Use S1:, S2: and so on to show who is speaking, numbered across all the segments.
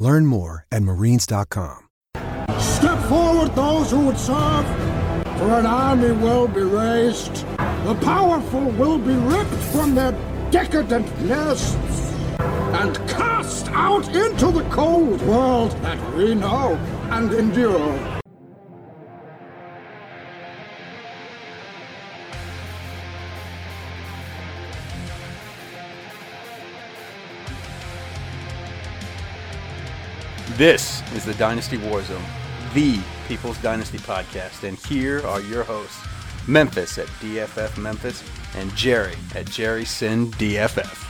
S1: Learn more at marines.com.
S2: Step forward those who would serve, for an army will be raised. The powerful will be ripped from their decadent nests and cast out into the cold world that we know and endure.
S3: This is the Dynasty Warzone, the People's Dynasty podcast, and here are your hosts, Memphis at DFF Memphis and Jerry at Jerry Sin DFF.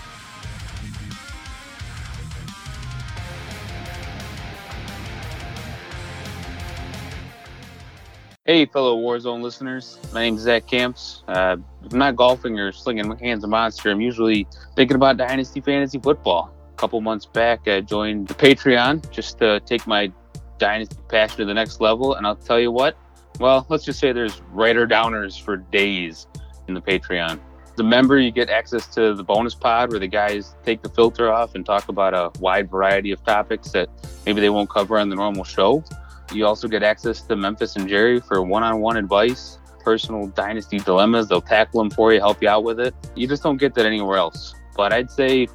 S4: Hey, fellow Warzone listeners. My name is Zach Camps. Uh, I'm not golfing or slinging my hands of monster, I'm usually thinking about Dynasty Fantasy Football. Couple months back, I joined the Patreon just to take my Dynasty passion to the next level. And I'll tell you what, well, let's just say there's writer downers for days in the Patreon. A member, you get access to the bonus pod where the guys take the filter off and talk about a wide variety of topics that maybe they won't cover on the normal show. You also get access to Memphis and Jerry for one on one advice, personal dynasty dilemmas. They'll tackle them for you, help you out with it. You just don't get that anywhere else. But I'd say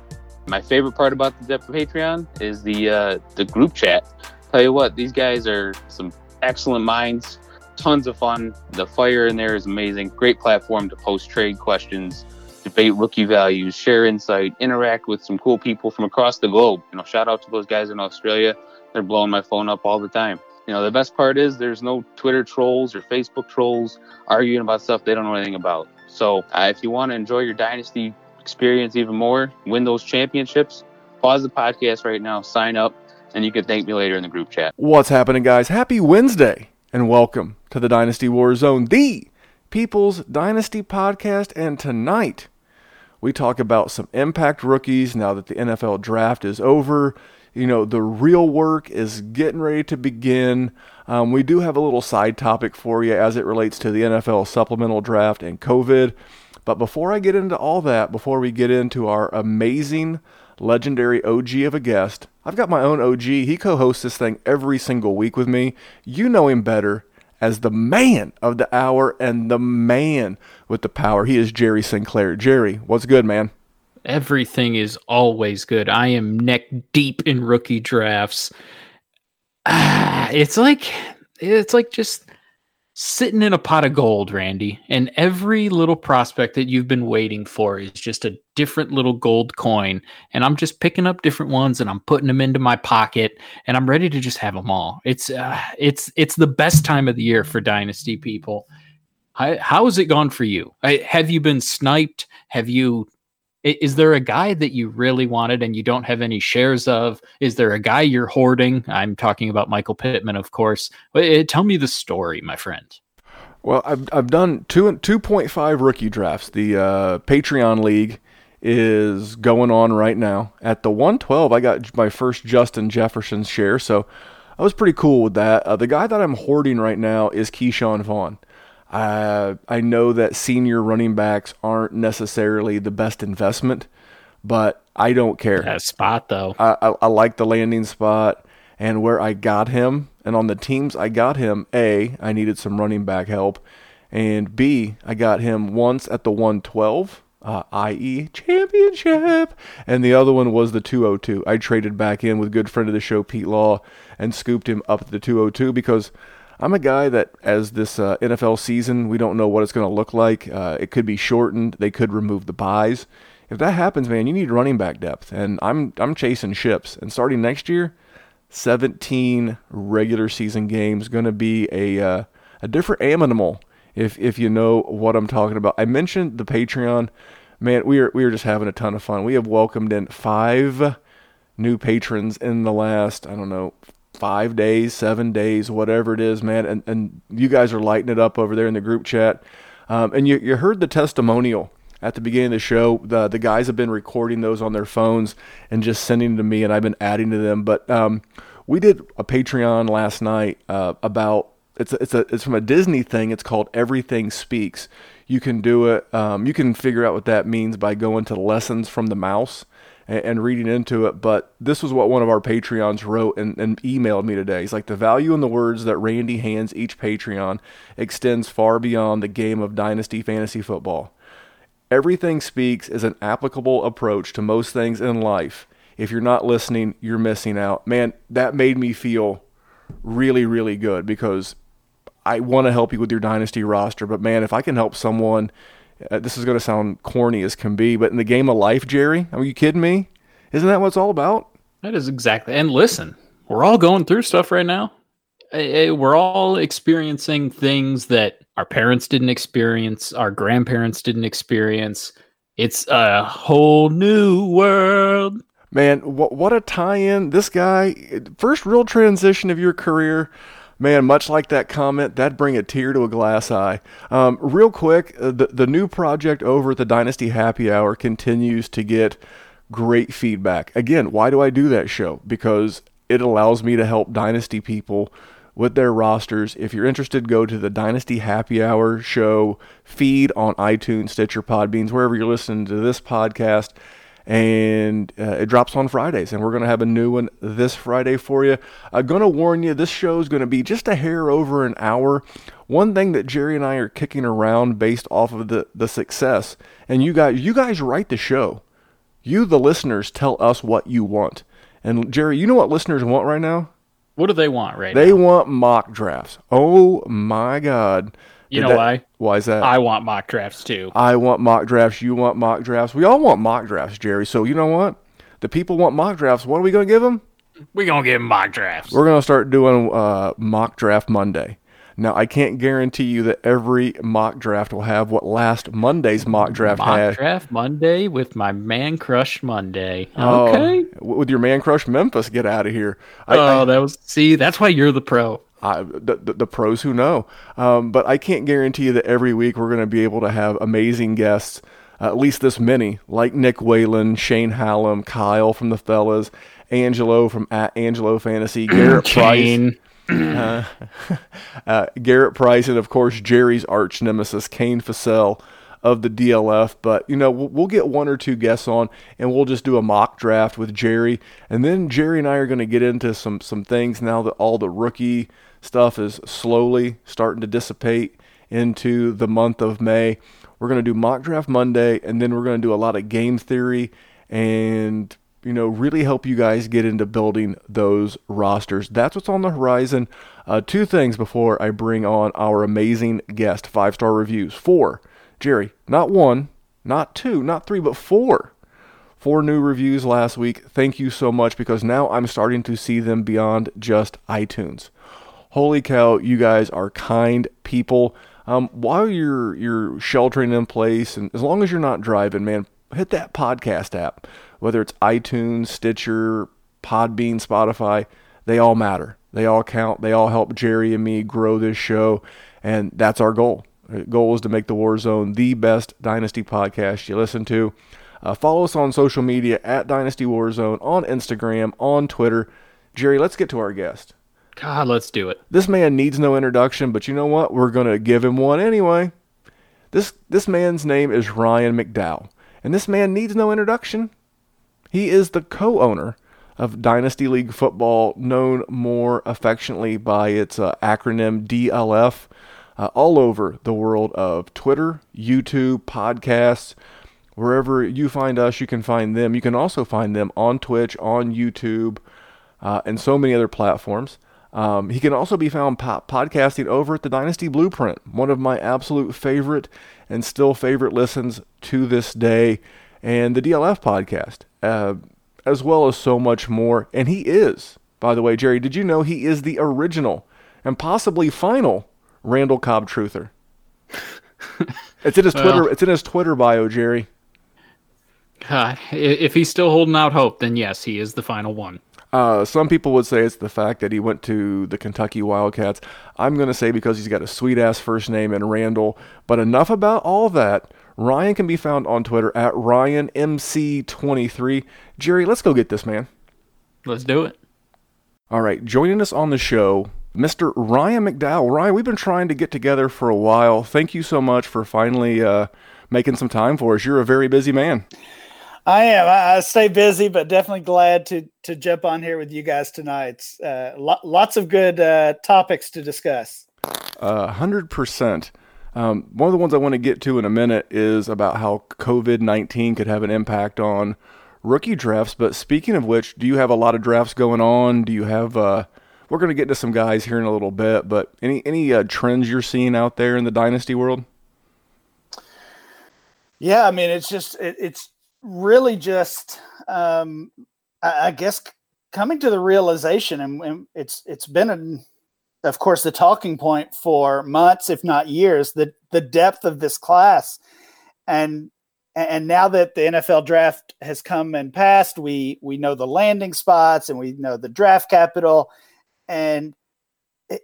S4: my favorite part about the Patreon is the uh, the group chat. Tell you what, these guys are some excellent minds, tons of fun. The fire in there is amazing. Great platform to post trade questions, debate rookie values, share insight, interact with some cool people from across the globe. You know, shout out to those guys in Australia. They're blowing my phone up all the time. You know, the best part is there's no Twitter trolls or Facebook trolls arguing about stuff they don't know anything about. So uh, if you want to enjoy your dynasty experience even more, win those championships, pause the podcast right now, sign up, and you can thank me later in the group chat.
S3: What's happening, guys? Happy Wednesday, and welcome to the Dynasty War Zone, the People's Dynasty podcast. And tonight, we talk about some impact rookies now that the NFL draft is over you know, the real work is getting ready to begin. Um, we do have a little side topic for you as it relates to the NFL supplemental draft and COVID. But before I get into all that, before we get into our amazing, legendary OG of a guest, I've got my own OG. He co hosts this thing every single week with me. You know him better as the man of the hour and the man with the power. He is Jerry Sinclair. Jerry, what's good, man?
S5: everything is always good. I am neck deep in rookie drafts. Ah, it's like it's like just sitting in a pot of gold, Randy. And every little prospect that you've been waiting for is just a different little gold coin. And I'm just picking up different ones and I'm putting them into my pocket and I'm ready to just have them all. It's uh, it's it's the best time of the year for dynasty people. How, how has it gone for you? I, have you been sniped? Have you is there a guy that you really wanted and you don't have any shares of? Is there a guy you're hoarding? I'm talking about Michael Pittman, of course. Eh, tell me the story, my friend.
S3: Well, I've I've done two two point five rookie drafts. The uh, Patreon league is going on right now. At the one twelve, I got my first Justin Jefferson share, so I was pretty cool with that. Uh, the guy that I'm hoarding right now is Ke'Shawn Vaughn. I I know that senior running backs aren't necessarily the best investment, but I don't care.
S5: That spot though.
S3: I, I, I like the landing spot and where I got him, and on the teams I got him. A, I needed some running back help, and B, I got him once at the 112. Uh, i.e. championship. And the other one was the 202. I traded back in with good friend of the show, Pete Law, and scooped him up to the 202 because I'm a guy that, as this uh, NFL season, we don't know what it's going to look like. Uh, it could be shortened. They could remove the byes. If that happens, man, you need running back depth, and I'm I'm chasing ships. And starting next year, 17 regular season games going to be a uh, a different animal. If if you know what I'm talking about, I mentioned the Patreon. Man, we are we are just having a ton of fun. We have welcomed in five new patrons in the last I don't know five days, seven days, whatever it is, man. And, and you guys are lighting it up over there in the group chat. Um, and you, you heard the testimonial at the beginning of the show. The, the guys have been recording those on their phones and just sending them to me, and I've been adding to them. But um, we did a Patreon last night uh, about it's a, it's a it's from a Disney thing. It's called Everything Speaks. You can do it. Um, you can figure out what that means by going to Lessons from the Mouse and, and, reading into it. But this was what one of our Patreons wrote and, and emailed me today. He's like, the value in the words that Randy hands each Patreon extends far beyond the game of Dynasty Fantasy Football. Everything Speaks is an applicable approach to most things in life. If you're not listening, you're missing out. Man, that made me feel really, really good because I want to help you with your dynasty roster, but man, if I can help someone, uh, this is going to sound corny as can be, but in the game of life, Jerry, are you kidding me? Isn't that what it's all about?
S5: That is exactly. And listen, we're all going through stuff right now. We're all experiencing things that our parents didn't experience, our grandparents didn't experience. It's a whole new world.
S3: Man, what what a tie-in! This guy, first real transition of your career man, much like that comment, that'd bring a tear to a glass eye. Um, real quick, uh, the, the new project over at the Dynasty Happy Hour continues to get great feedback. Again, why do I do that show? Because it allows me to help Dynasty people with their rosters. If you're interested, go to the Dynasty Happy Hour show feed on iTunes, Stitcher, Podbeans, wherever you're listening to this podcast and uh, it drops on Fridays. And we're going to have a new one this Friday for you. I'm going to warn you, this show is going to be just a hair over an hour. One thing that Jerry and I are kicking around based off of the, the success, and you guys, you guys write the show. You, the listeners, tell us what you want. And Jerry, you know what listeners want right now?
S5: What do they want right
S3: they
S5: now?
S3: They want mock drafts. Oh my God.
S5: You know that, why?
S3: Why is that?
S5: I want mock drafts too.
S3: I want mock drafts. You want mock drafts. We all want mock drafts, Jerry. So you know what? The people want mock drafts. What are we going to give them?
S5: We're going to give them mock drafts.
S3: We're going to start doing uh, mock draft Monday. Now, I can't guarantee you that every mock draft will have what last Monday's mock draft had.
S5: mock
S3: had.
S5: draft Monday with my man crush Monday. Oh, okay.
S3: Oh, with your man crush Memphis, get out of here.
S5: I, oh, I, that was see. That's why you're the pro.
S3: I, the, the, the, pros who know. Um, but I can't guarantee you that every week we're going to be able to have amazing guests, uh, at least this many, like Nick Whalen, Shane Hallam, Kyle from the Fellas, Angelo from at Angelo Fantasy, Garrett Price. Uh, uh, Garrett Price, and of course Jerry's arch nemesis, Kane Fassell of the DLF. But, you know, we'll, we'll, get one or two guests on and we'll just do a mock draft with Jerry. And then Jerry and I are going to get into some, some things now that all the rookie stuff is slowly starting to dissipate into the month of May. We're going to do mock draft Monday, and then we're going to do a lot of game theory and you know really help you guys get into building those rosters. That's what's on the horizon. Uh, two things before I bring on our amazing guest. Five star reviews. Four, Jerry. Not one, not two, not three, but four. Four new reviews last week. Thank you so much because now I'm starting to see them beyond just iTunes holy cow, you guys are kind people. Um, while you're you're sheltering in place, and as long as you're not driving, man, hit that podcast app. Whether it's iTunes, Stitcher, Podbean, Spotify, they all matter. They all count. They all help Jerry and me grow this show, and that's our goal. The goal is to make the War Zone the best Dynasty podcast you listen to. Uh, follow us on social media at Dynasty Warzone on Instagram, on Twitter. Jerry, let's get to our guest.
S5: God, let's do it.
S3: This man needs no introduction, but you know what? We're going to give him one anyway. This this man's name is Ryan McDowell, and this man needs no introduction. He is the co-owner of Dynasty League Football, known more affectionately by its uh, acronym DLF, uh, all over the world of Twitter, YouTube, podcasts. Wherever you find us, you can find them. You can also find them on Twitch, on YouTube, uh, and so many other platforms. Um, he can also be found po- podcasting over at the Dynasty Blueprint, one of my absolute favorite and still favorite listens to this day, and the DLF podcast, uh, as well as so much more. And he is, by the way, Jerry, did you know he is the original and possibly final Randall Cobb truther? it's in his well, Twitter. It's in his Twitter bio, Jerry.
S5: Uh, if he's still holding out hope, then yes, he is the final one.
S3: Uh, some people would say it's the fact that he went to the Kentucky Wildcats. I'm going to say because he's got a sweet ass first name and Randall. But enough about all that. Ryan can be found on Twitter at RyanMC23. Jerry, let's go get this man.
S5: Let's do it.
S3: All right, joining us on the show, Mr. Ryan McDowell. Ryan, we've been trying to get together for a while. Thank you so much for finally uh, making some time for us. You're a very busy man.
S6: I am. I, I, stay busy, but definitely glad to to jump on here with you guys tonight. Uh, lo- lots of good uh, topics to discuss.
S3: Uh, hundred percent. Um, one of the ones I want to get to in a minute is about how COVID nineteen could have an impact on rookie drafts. But speaking of which, do you have a lot of drafts going on? Do you have? Uh, we're going to get to some guys here in a little bit, but any any uh, trends you're seeing out there in the dynasty world?
S6: Yeah, I mean, it's just it, it's really just um, I, I, guess coming to the realization and, and it's it's been a, of course the talking point for months if not years the the depth of this class and and now that the NFL draft has come and passed we we know the landing spots and we know the draft capital and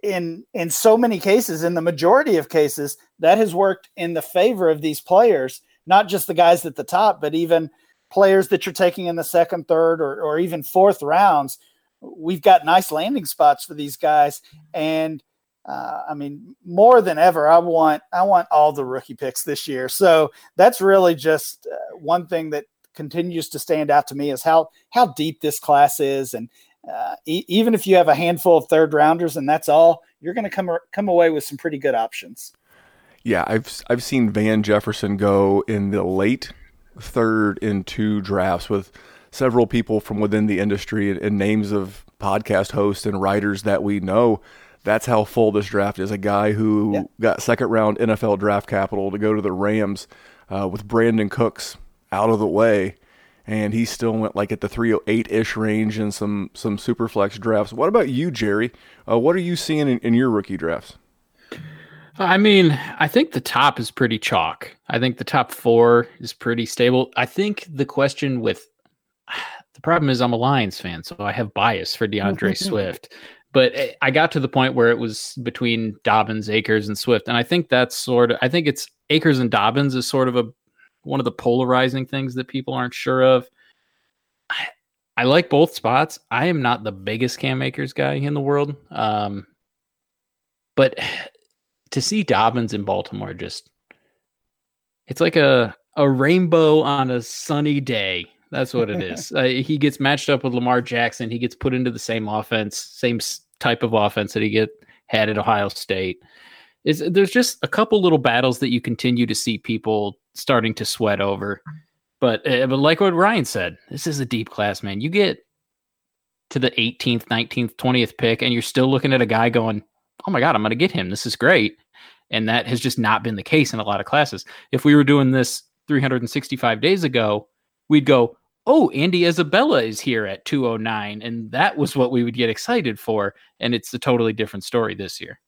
S6: in in so many cases in the majority of cases that has worked in the favor of these players not just the guys at the top, but even players that you're taking in the second, third, or, or even fourth rounds. We've got nice landing spots for these guys. And uh, I mean, more than ever, I want I want all the rookie picks this year. So that's really just uh, one thing that continues to stand out to me is how how deep this class is, and uh, e- even if you have a handful of third rounders and that's all, you're going to come come away with some pretty good options.
S3: Yeah, I've I've seen Van Jefferson go in the late third in two drafts with several people from within the industry and, and names of podcast hosts and writers that we know. That's how full this draft is. A guy who yeah. got second round NFL draft capital to go to the Rams uh, with Brandin Cooks out of the way, and he still went like at the 308 ish range in some some super flex drafts. What about you, Jerry? Uh, what are you seeing in, in your rookie drafts?
S5: I mean, I think the top is pretty chalk. I think the top four is pretty stable. I think the question with the problem is I'm a Lions fan, so I have bias for DeAndre Swift. But eh, I got to the point where it was between Dobbins, Akers, and Swift, and I think that's sort of. I think it's Akers and Dobbins is sort of a one of the polarizing things that people aren't sure of. I, I like both spots. I am not the biggest Cam Akers guy in the world, um, but to see Dobbins in Baltimore just it's like a a rainbow on a sunny day. That's what it is. uh, he gets matched up with Lamar Jackson. He gets put into the same offense, same type of offense that he get had at Ohio State. Is there's just a couple little battles that you continue to see people starting to sweat over. But uh, but like what Ryan said, this is a deep class, man. You get to the 18th, 19th, 20th pick, and you're still looking at a guy going, "Oh my god, I'm going to get him. This is great." And that has just not been the case in a lot of classes. If we were doing this 365 days ago, we'd go, oh, Andy Isabella is here at 209. And that was what we would get excited for. And it's a totally different story this year.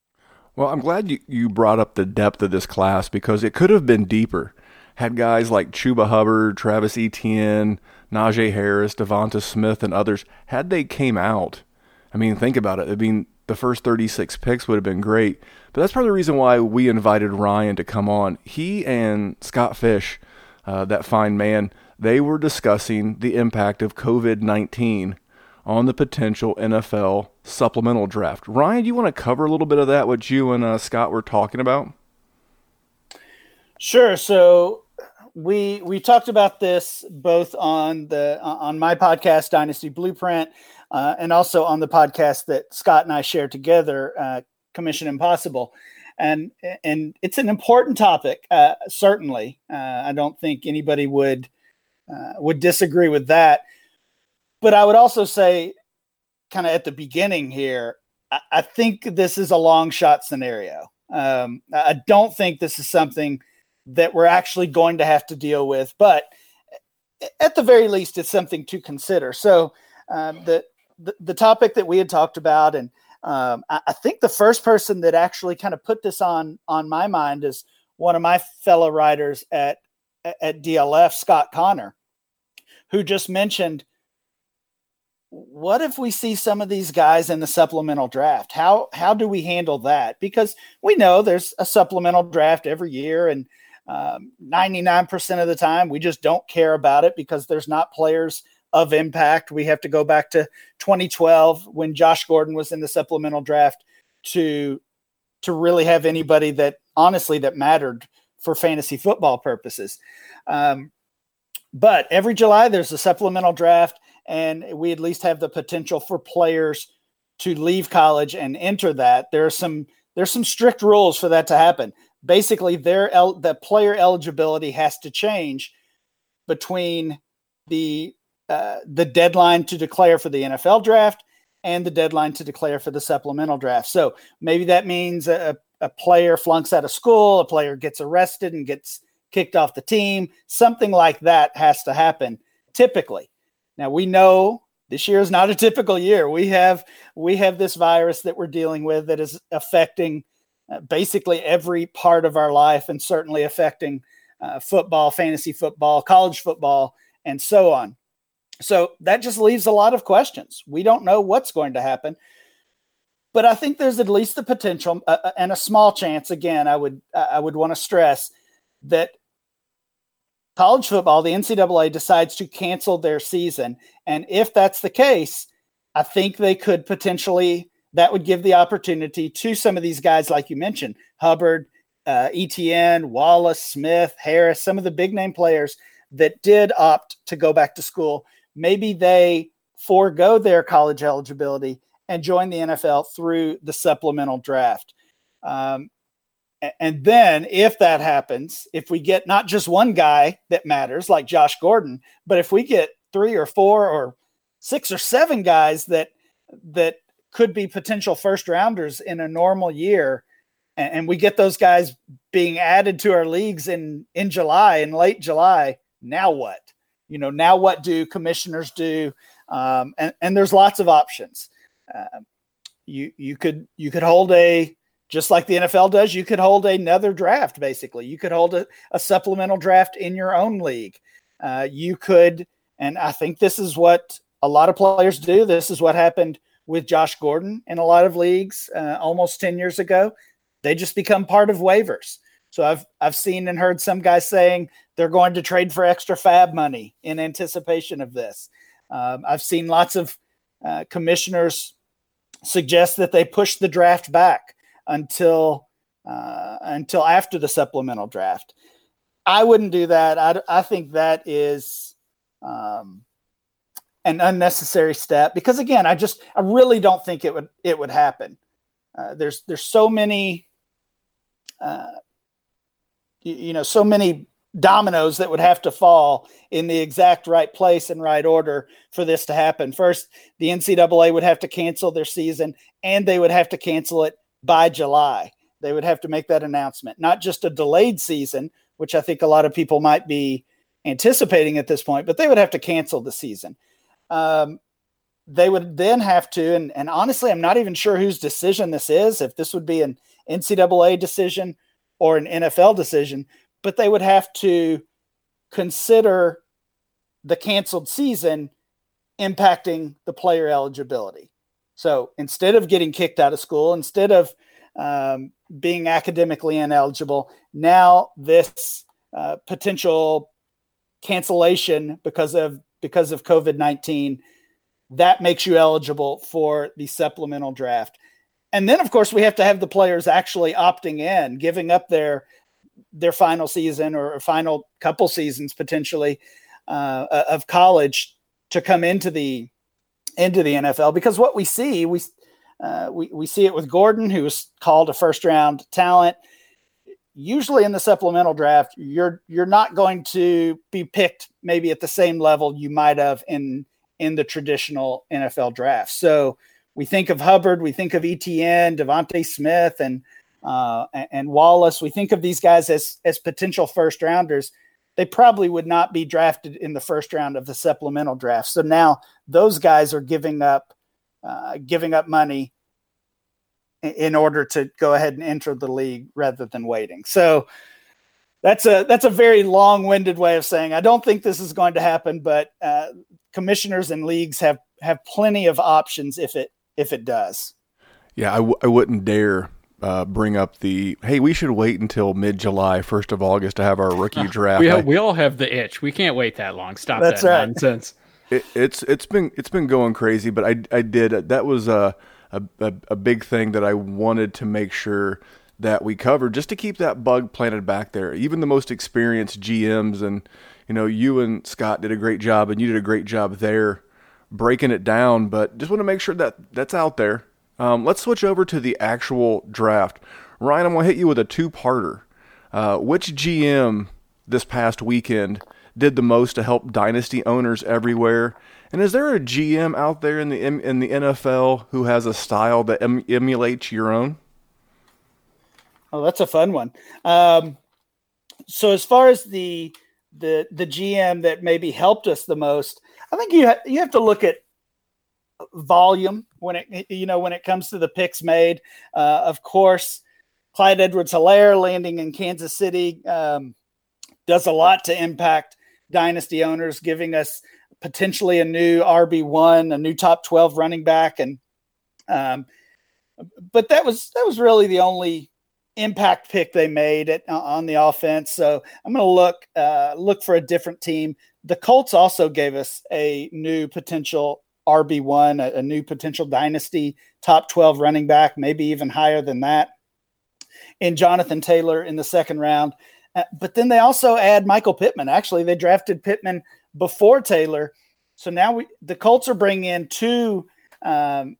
S3: Well, I'm glad you, you brought up the depth of this class because it could have been deeper. Had guys like Chuba Hubbard, Travis Etienne, Najee Harris, Devonta Smith, and others, had they came out, I mean, think about it. I mean, the first 36 picks would have been great. But that's part of the reason why we invited Ryan to come on. He and Scott Fish, uh, that fine man, they were discussing the impact of COVID 19 on the potential NFL supplemental draft. Ryan, do you want to cover a little bit of that, what you and uh, Scott were talking about?
S6: Sure. So we we talked about this both on the on my podcast Dynasty Blueprint uh, and also on the podcast that Scott and I share together, uh, Commission Impossible. And and it's an important topic, uh, certainly. Uh, I don't think anybody would uh, would disagree with that. But I would also say, kind of at the beginning here, I, I, think this is a long shot scenario. Um, I don't think this is something that we're actually going to have to deal with, but at the very least, it's something to consider. So um, the the, the topic that we had talked about, and um, I, I, think the first person that actually kind of put this on on my mind is one of my fellow writers at at DLF, Scott Connor, who just mentioned what if we see some of these guys in the supplemental draft? How how do we handle that? Because we know there's a supplemental draft every year, and um, 99% of the time we just don't care about it because there's not players of impact. We have to go back to 2012 when Josh Gordon was in the supplemental draft to to really have anybody that honestly that mattered for fantasy football purposes. Um, but every July there's a supplemental draft, and we at least have the potential for players to leave college and enter that. There are some there's some strict rules for that to happen. Basically, their el- the player eligibility has to change between the uh, the deadline to declare for the NFL draft and the deadline to declare for the supplemental draft. So maybe that means a, a player flunks out of school, a player gets arrested and gets kicked off the team. Something like that has to happen typically. Now we know this year is not a typical year. We have we have this virus that we're dealing with that is affecting uh, basically every part of our life and certainly affecting uh, football, fantasy football, college football, and so on. So that just leaves a lot of questions. We don't know what's going to happen. But I think there's at least the potential uh, uh and a small chance. Again, I would I would want to stress that college football, the NCAA decides to cancel their season, and if that's the case, I think they could potentially that would give the opportunity to some of these guys, like you mentioned, Hubbard, uh, Etienne, Wallace, Smith, Harris, some of the big name players that did opt to go back to school maybe they forego their college eligibility and join the NFL through the supplemental draft. Um, and then, if that happens, if we get not just one guy that matters, like Josh Gordon, but if we get three or four or six or seven guys that that could be potential first rounders in a normal year, and, we get those guys being added to our leagues in in July, in late July, now what? you know now what do commissioners do um, and, and there's lots of options uh, you you could you could hold a just like the NFL does you could hold another draft basically. You could hold a, a supplemental draft in your own league. Uh, you could and I think this is what a lot of players do. This is what happened with Josh Gordon in a lot of leagues uh, almost 10 years ago. They just become part of waivers. So I've I've seen and heard some guys saying they're going to trade for extra fab money in anticipation of this. Um, I've seen lots of uh, commissioners suggest that they push the draft back until uh, until after the supplemental draft. I wouldn't do that. I, I think that is um, an unnecessary step because again, I just I really don't think it would it would happen. Uh, there's there's so many uh, you, you know so many dominoes that would have to fall in the exact right place and right order for this to happen. First, the NCAA would have to cancel their season and they would have to cancel it by July. They would have to make that announcement, not just a delayed season, which I think a lot of people might be anticipating at this point, but they would have to cancel the season. Um, they would then have to, and, and honestly, I'm not even sure whose decision this is, if this would be an NCAA decision or an NFL decision, but they would have to consider the canceled season impacting the player eligibility. So instead of getting kicked out of school, instead of um, being academically ineligible, now this uh, potential cancellation because of because of COVID nineteen that makes you eligible for the supplemental draft. And then, of course, we have to have the players actually opting in, giving up their their final season or final couple seasons potentially uh, of college to come into the into the NFL because what we see we uh, we we see it with Gordon who was called a first round talent. Usually in the supplemental draft, you're you're not going to be picked maybe at the same level you might have in in the traditional NFL draft. So we think of Hubbard, we think of Etienne, DeVonta Smith, and uh, and Wallace. We think of these guys as as potential first rounders. They probably would not be drafted in the first round of the supplemental draft. So now those guys are giving up uh, giving up money in order to go ahead and enter the league rather than waiting. So that's a that's a very long-winded way of saying I don't think this is going to happen, but uh, commissioners and leagues have have plenty of options if it if it does.
S3: Yeah, I w- I wouldn't dare uh, bring up the hey, we should wait until mid July, first of August to have our rookie draft.
S5: we,
S3: I-
S5: we all have the itch. We can't wait that long. Stop
S6: That's
S5: that
S6: right.
S5: nonsense.
S3: it, it's it's been it's been going crazy, but I I did that was a, a a a big thing that I wanted to make sure that we covered just to keep that bug planted back there. Even the most experienced GMs and you know you and Scott did a great job, and you did a great job there breaking it down. But just want to make sure that that's out there. Um, let's switch over to the actual draft. Ryan, I'm gonna hit you with a two-parter. Uh, which GM this past weekend did the most to help dynasty owners everywhere? And is there a GM out there in the in the NFL who has a style that em- emulates your own?
S6: Oh, that's a fun one. Um, so as far as the the the GM that maybe helped us the most, I think you ha- you have to look at volume when it you know when it comes to the picks made. Uh, of course, Clyde Edwards-Hilaire landing in Kansas City um, does a lot to impact dynasty owners, giving us potentially a new RB one, a new top twelve running back, and um, but that was that was really the only impact pick they made it uh, on the offense. So I'm going to look uh, look for a different team. The Colts also gave us a new potential RB one, a, a new potential dynasty top 12 running back, maybe even higher than that. and Jonathan Taylor in the second round, Uh, but then they also add Michael Pittman. Actually, they drafted Pittman before Taylor, so now we the Colts are bringing in two. Um,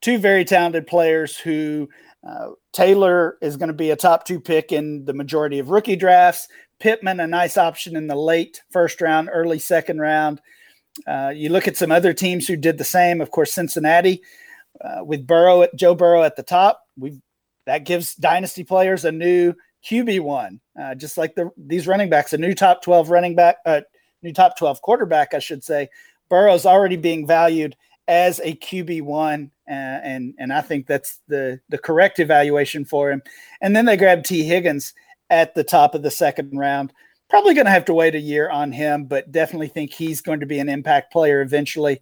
S6: two very talented players who uh, Taylor is going to be a top two pick in the majority of rookie drafts. Pittman, a nice option in the late first round, early second round. Uh, you look at some other teams who did the same. Of course, Cincinnati uh, with Burrow, at, Joe Burrow at the top. We that gives dynasty players a new QB one, uh, just like the these running backs, a new top twelve running back, uh, new top twelve quarterback, I should say. Burrow's already being valued as a QB one, uh, and and I think that's the the correct evaluation for him. And then they grab Tee Higgins at the top of the second round. Probably going to have to wait a year on him, but definitely think he's going to be an impact player eventually.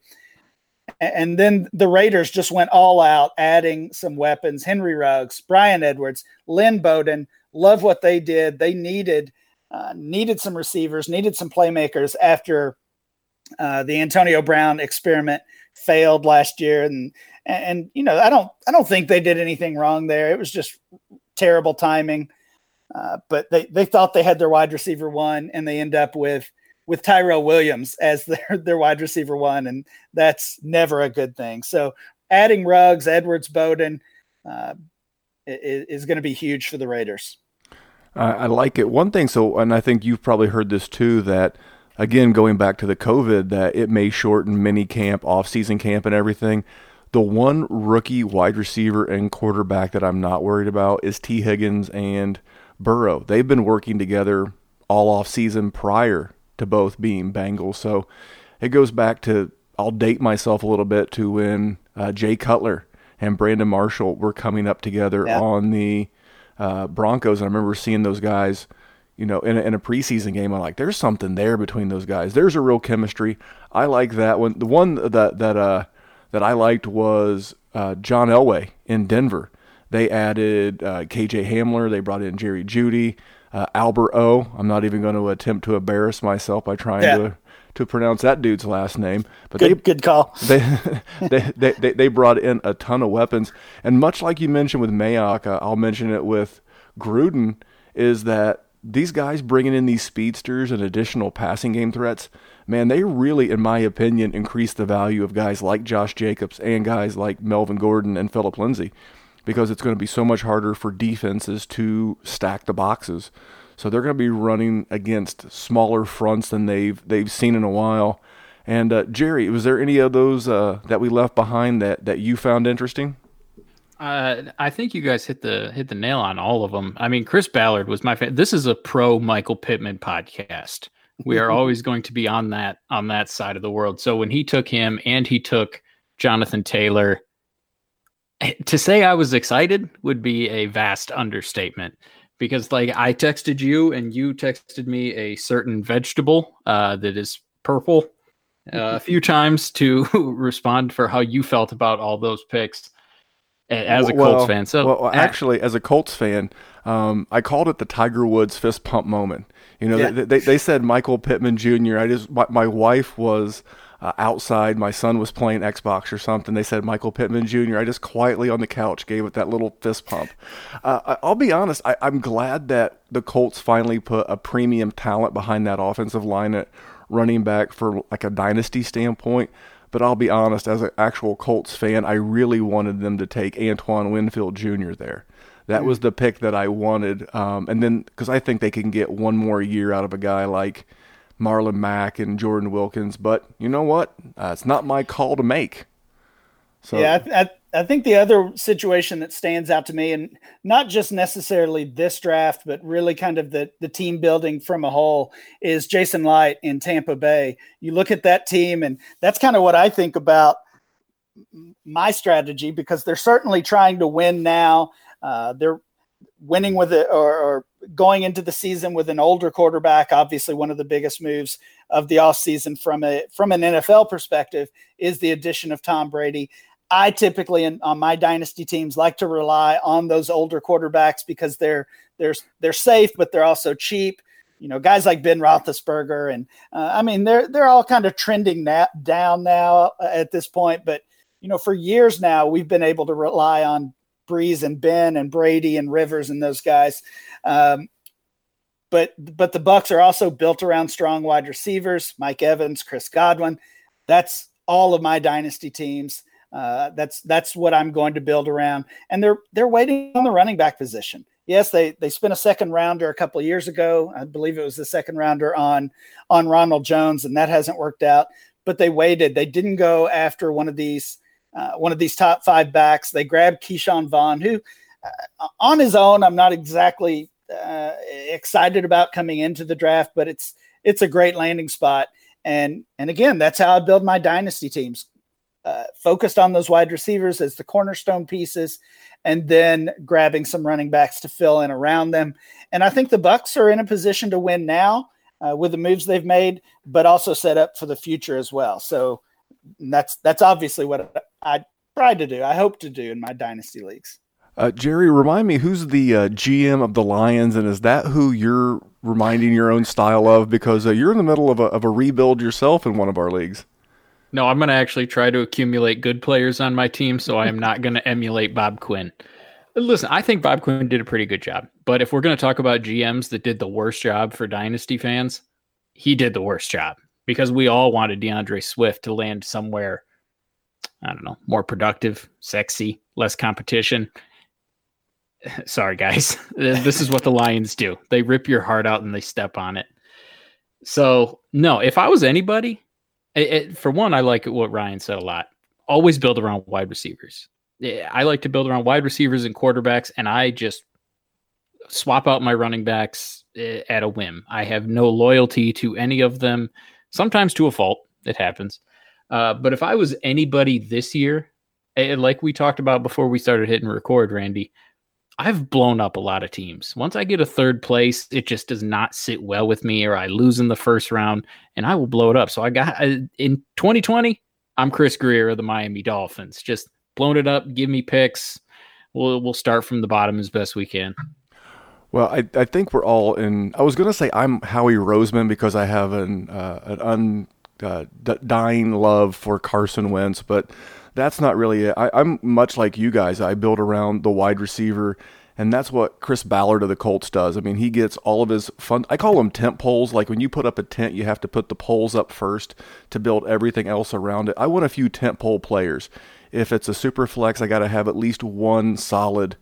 S6: And then the Raiders just went all out, adding some weapons: Henry Ruggs, Bryan Edwards, Lynn Bowden. Love what they did. They needed uh, needed some receivers, needed some playmakers after uh, the Antonio Brown experiment failed last year, and and you know I don't I don't think they did anything wrong there. It was just terrible timing. Uh, but they they thought they had their wide receiver one, and they end up with with Tyrell Williams as their their wide receiver one, and that's never a good thing. So adding Ruggs, Edwards, Bowden uh, is, is going to be huge for the Raiders.
S3: I, I like it. One thing, so, and I think you've probably heard this too, that again, going back to the COVID, that it may shorten mini camp, off season camp, and everything. The one rookie wide receiver and quarterback that I'm not worried about is Tee Higgins and Burrow. They've been working together all off season prior to both being Bengals. So it goes back to, I'll date myself a little bit to when uh, Jay Cutler and Brandon Marshall were coming up together
S6: Yeah.
S3: on the uh, Broncos. And I remember seeing those guys, you know, in a, in a preseason game. I'm like, there's something there between those guys. There's a real chemistry. I like that one. The one that that uh that I liked was uh, John Elway in Denver. They added uh, KJ Hamler. They brought in Jerry Jeudy, uh, Albert O. I'm not even going to attempt to embarrass myself by trying
S6: Yeah.
S3: to to pronounce that dude's last name. But
S6: Good
S3: they
S6: good call.
S3: they, they, they, they, they brought in a ton of weapons. And much like you mentioned with Mayock, uh, I'll mention it with Gruden, is that these guys bringing in these speedsters and additional passing game threats, man, they really, in my opinion, increase the value of guys like Josh Jacobs and guys like Melvin Gordon and Philip Lindsay because it's going to be so much harder for defenses to stack the boxes. So they're going to be running against smaller fronts than they've they've seen in a while. And uh, Jerry, was there any of those uh, that we left behind that, that you found interesting?
S5: Uh, I think you guys hit the hit the nail on all of them. I mean, Chris Ballard was my fan. This is a pro Michael Pittman podcast. We are always going to be on that on that side of the world. So when he took him and he took Jonathan Taylor, to say I was excited would be a vast understatement. Because like I texted you and you texted me a certain vegetable uh, that is purple uh, a few times to respond for how you felt about all those picks as a Colts fan. So,
S3: well, actually, as a Colts fan, um, I called it the Tiger Woods fist pump moment. You know, yeah. they, they, they said Michael Pittman Jr. I just my, my wife was uh, outside. My son was playing Xbox or something. They said Michael Pittman Jr. I just quietly on the couch gave it that little fist pump. Uh, I'll be honest. I, I'm glad that the Colts finally put a premium talent behind that offensive line at running back for like a dynasty standpoint. But I'll be honest, as an actual Colts fan, I really wanted them to take Antoine Winfield Jr. there. That was the pick that I wanted. Um, and then because I think they can get one more year out of a guy like Marlon Mack and Jordan Wilkins. But you know what? Uh, it's not my call to make.
S6: So yeah, I, I, I, think the other situation that stands out to me, and not just necessarily this draft, but really kind of the the team building from a whole, is Jason Licht in Tampa Bay. You look at that team, and that's kind of what I think about my strategy because they're certainly trying to win now. Uh, they're winning with it or, or, going into the season with an older quarterback obviously one of the biggest moves of the offseason from a from an NFL perspective is the addition of Tom Brady. I typically in, on my dynasty teams like to rely on those older quarterbacks because they're they're they're safe but they're also cheap. You know, guys like Ben Roethlisberger and uh, I mean they're they're all kind of trending na- down now at this point, but you know, for years now we've been able to rely on Brees and Ben and Brady and Rivers and those guys. Um, but but the Bucs are also built around strong wide receivers, Mike Evans, Chris Godwin. That's all of my dynasty teams. Uh, that's that's what I'm going to build around. And they're they're waiting on the running back position. Yes, they they spent a second rounder a couple years ago. I believe it was the second rounder on on Ronald Jones, and that hasn't worked out. But they waited. They didn't go after one of these uh, one of these top five backs. They grab Ke'Shawn Vaughn, who uh, on his own, I'm not exactly uh, excited about coming into the draft, but it's it's a great landing spot. And and again, that's how I build my dynasty teams. Uh, focused on those wide receivers as the cornerstone pieces, and then grabbing some running backs to fill in around them. And I think the Bucs are in a position to win now uh, with the moves they've made, but also set up for the future as well. So that's that's obviously what I tried to do. I hope to do in my dynasty leagues.
S3: Uh, Jerry, remind me who's the uh, GM of the Lions, and is that who you're reminding your own style of? Because uh, you're in the middle of a, of a rebuild yourself in one of our leagues.
S5: No, I'm going to actually try to accumulate good players on my team, so I am not going to emulate Bob Quinn. Listen, I think Bob Quinn did a pretty good job, but if we're going to talk about GMs that did the worst job for dynasty fans, he did the worst job because we all wanted DeAndre Swift to land somewhere I don't know, more productive, sexy, less competition. Sorry, guys. this is what the Lions do. They rip your heart out and they step on it. So, no, if I was anybody, it, it, for one, I like what Ryan said a lot. Always build around wide receivers. I like to build around wide receivers and quarterbacks, and I just swap out my running backs eh, at a whim. I have no loyalty to any of them, sometimes to a fault. It happens. Uh, but if I was anybody this year, like we talked about before we started hitting record, Randy, I've blown up a lot of teams. Once I get a third place, it just does not sit well with me, or I lose in the first round, and I will blow it up. So I got in 2020, I'm Chris Grier of the Miami Dolphins. Just blown it up. Give me picks. We'll we'll start from the bottom as best we can.
S3: Well, I, I think we're all in. I was going to say I'm Howie Roseman because I have an uh, an un uh, d- dying love for Carson Wentz, but that's not really it. I, I'm much like you guys. I build around the wide receiver, and that's what Chris Ballard of the Colts does. I mean, he gets all of his fun. I call them tent poles. Like when you put up a tent, you have to put the poles up first to build everything else around it. I want a few tent pole players. If it's a super flex, I got to have at least one solid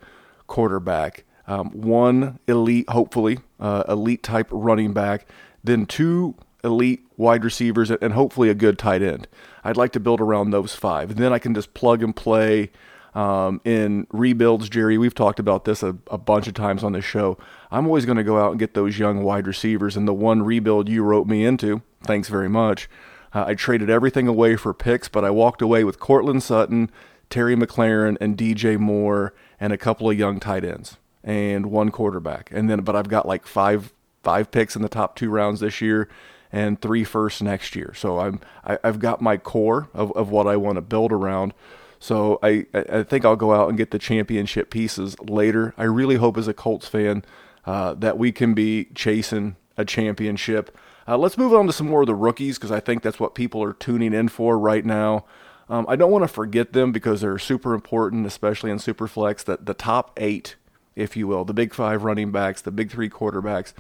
S3: quarterback, um, one elite, hopefully uh, elite type running back, then two elite wide receivers and hopefully a good tight end. I'd like to build around those five. And then I can just plug and play um, in rebuilds. Jerry, we've talked about this a, a bunch of times on this show. I'm always going to go out and get those young wide receivers. And the one rebuild you wrote me into, thanks very much. Uh, I traded everything away for picks, but I walked away with Courtland Sutton, Terry McLaurin, and DJ Moore, and a couple of young tight ends and one quarterback. And then, but I've got like five five picks in the top two rounds this year and three firsts next year. So I'm I, i have got my core of, of what I want to build around. So I, I think I'll go out and get the championship pieces later. I really hope as a Colts fan uh, that we can be chasing a championship. Uh, let's move on to some more of the rookies because I think that's what people are tuning in for right now. Um, I don't want to forget them because they're super important, especially in Superflex. That the top eight, if you will, the big five running backs, the big three quarterbacks.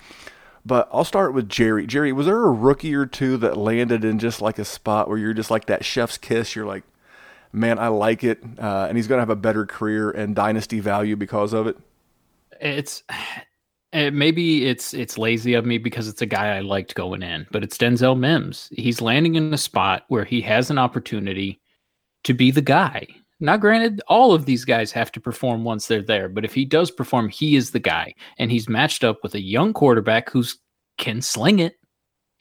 S3: But I'll start with Jerry. Jerry, was there a rookie or two that landed in just like a spot where you're just like that chef's kiss? You're like, man, I like it, uh, and he's going to have a better career and dynasty value because of it.
S5: It's it, maybe it's it's lazy of me because it's a guy I liked going in, but it's Denzel Mims. He's landing in a spot where he has an opportunity to be the guy. Now, granted, all of these guys have to perform once they're there, but if he does perform, he is the guy, and he's matched up with a young quarterback who can sling it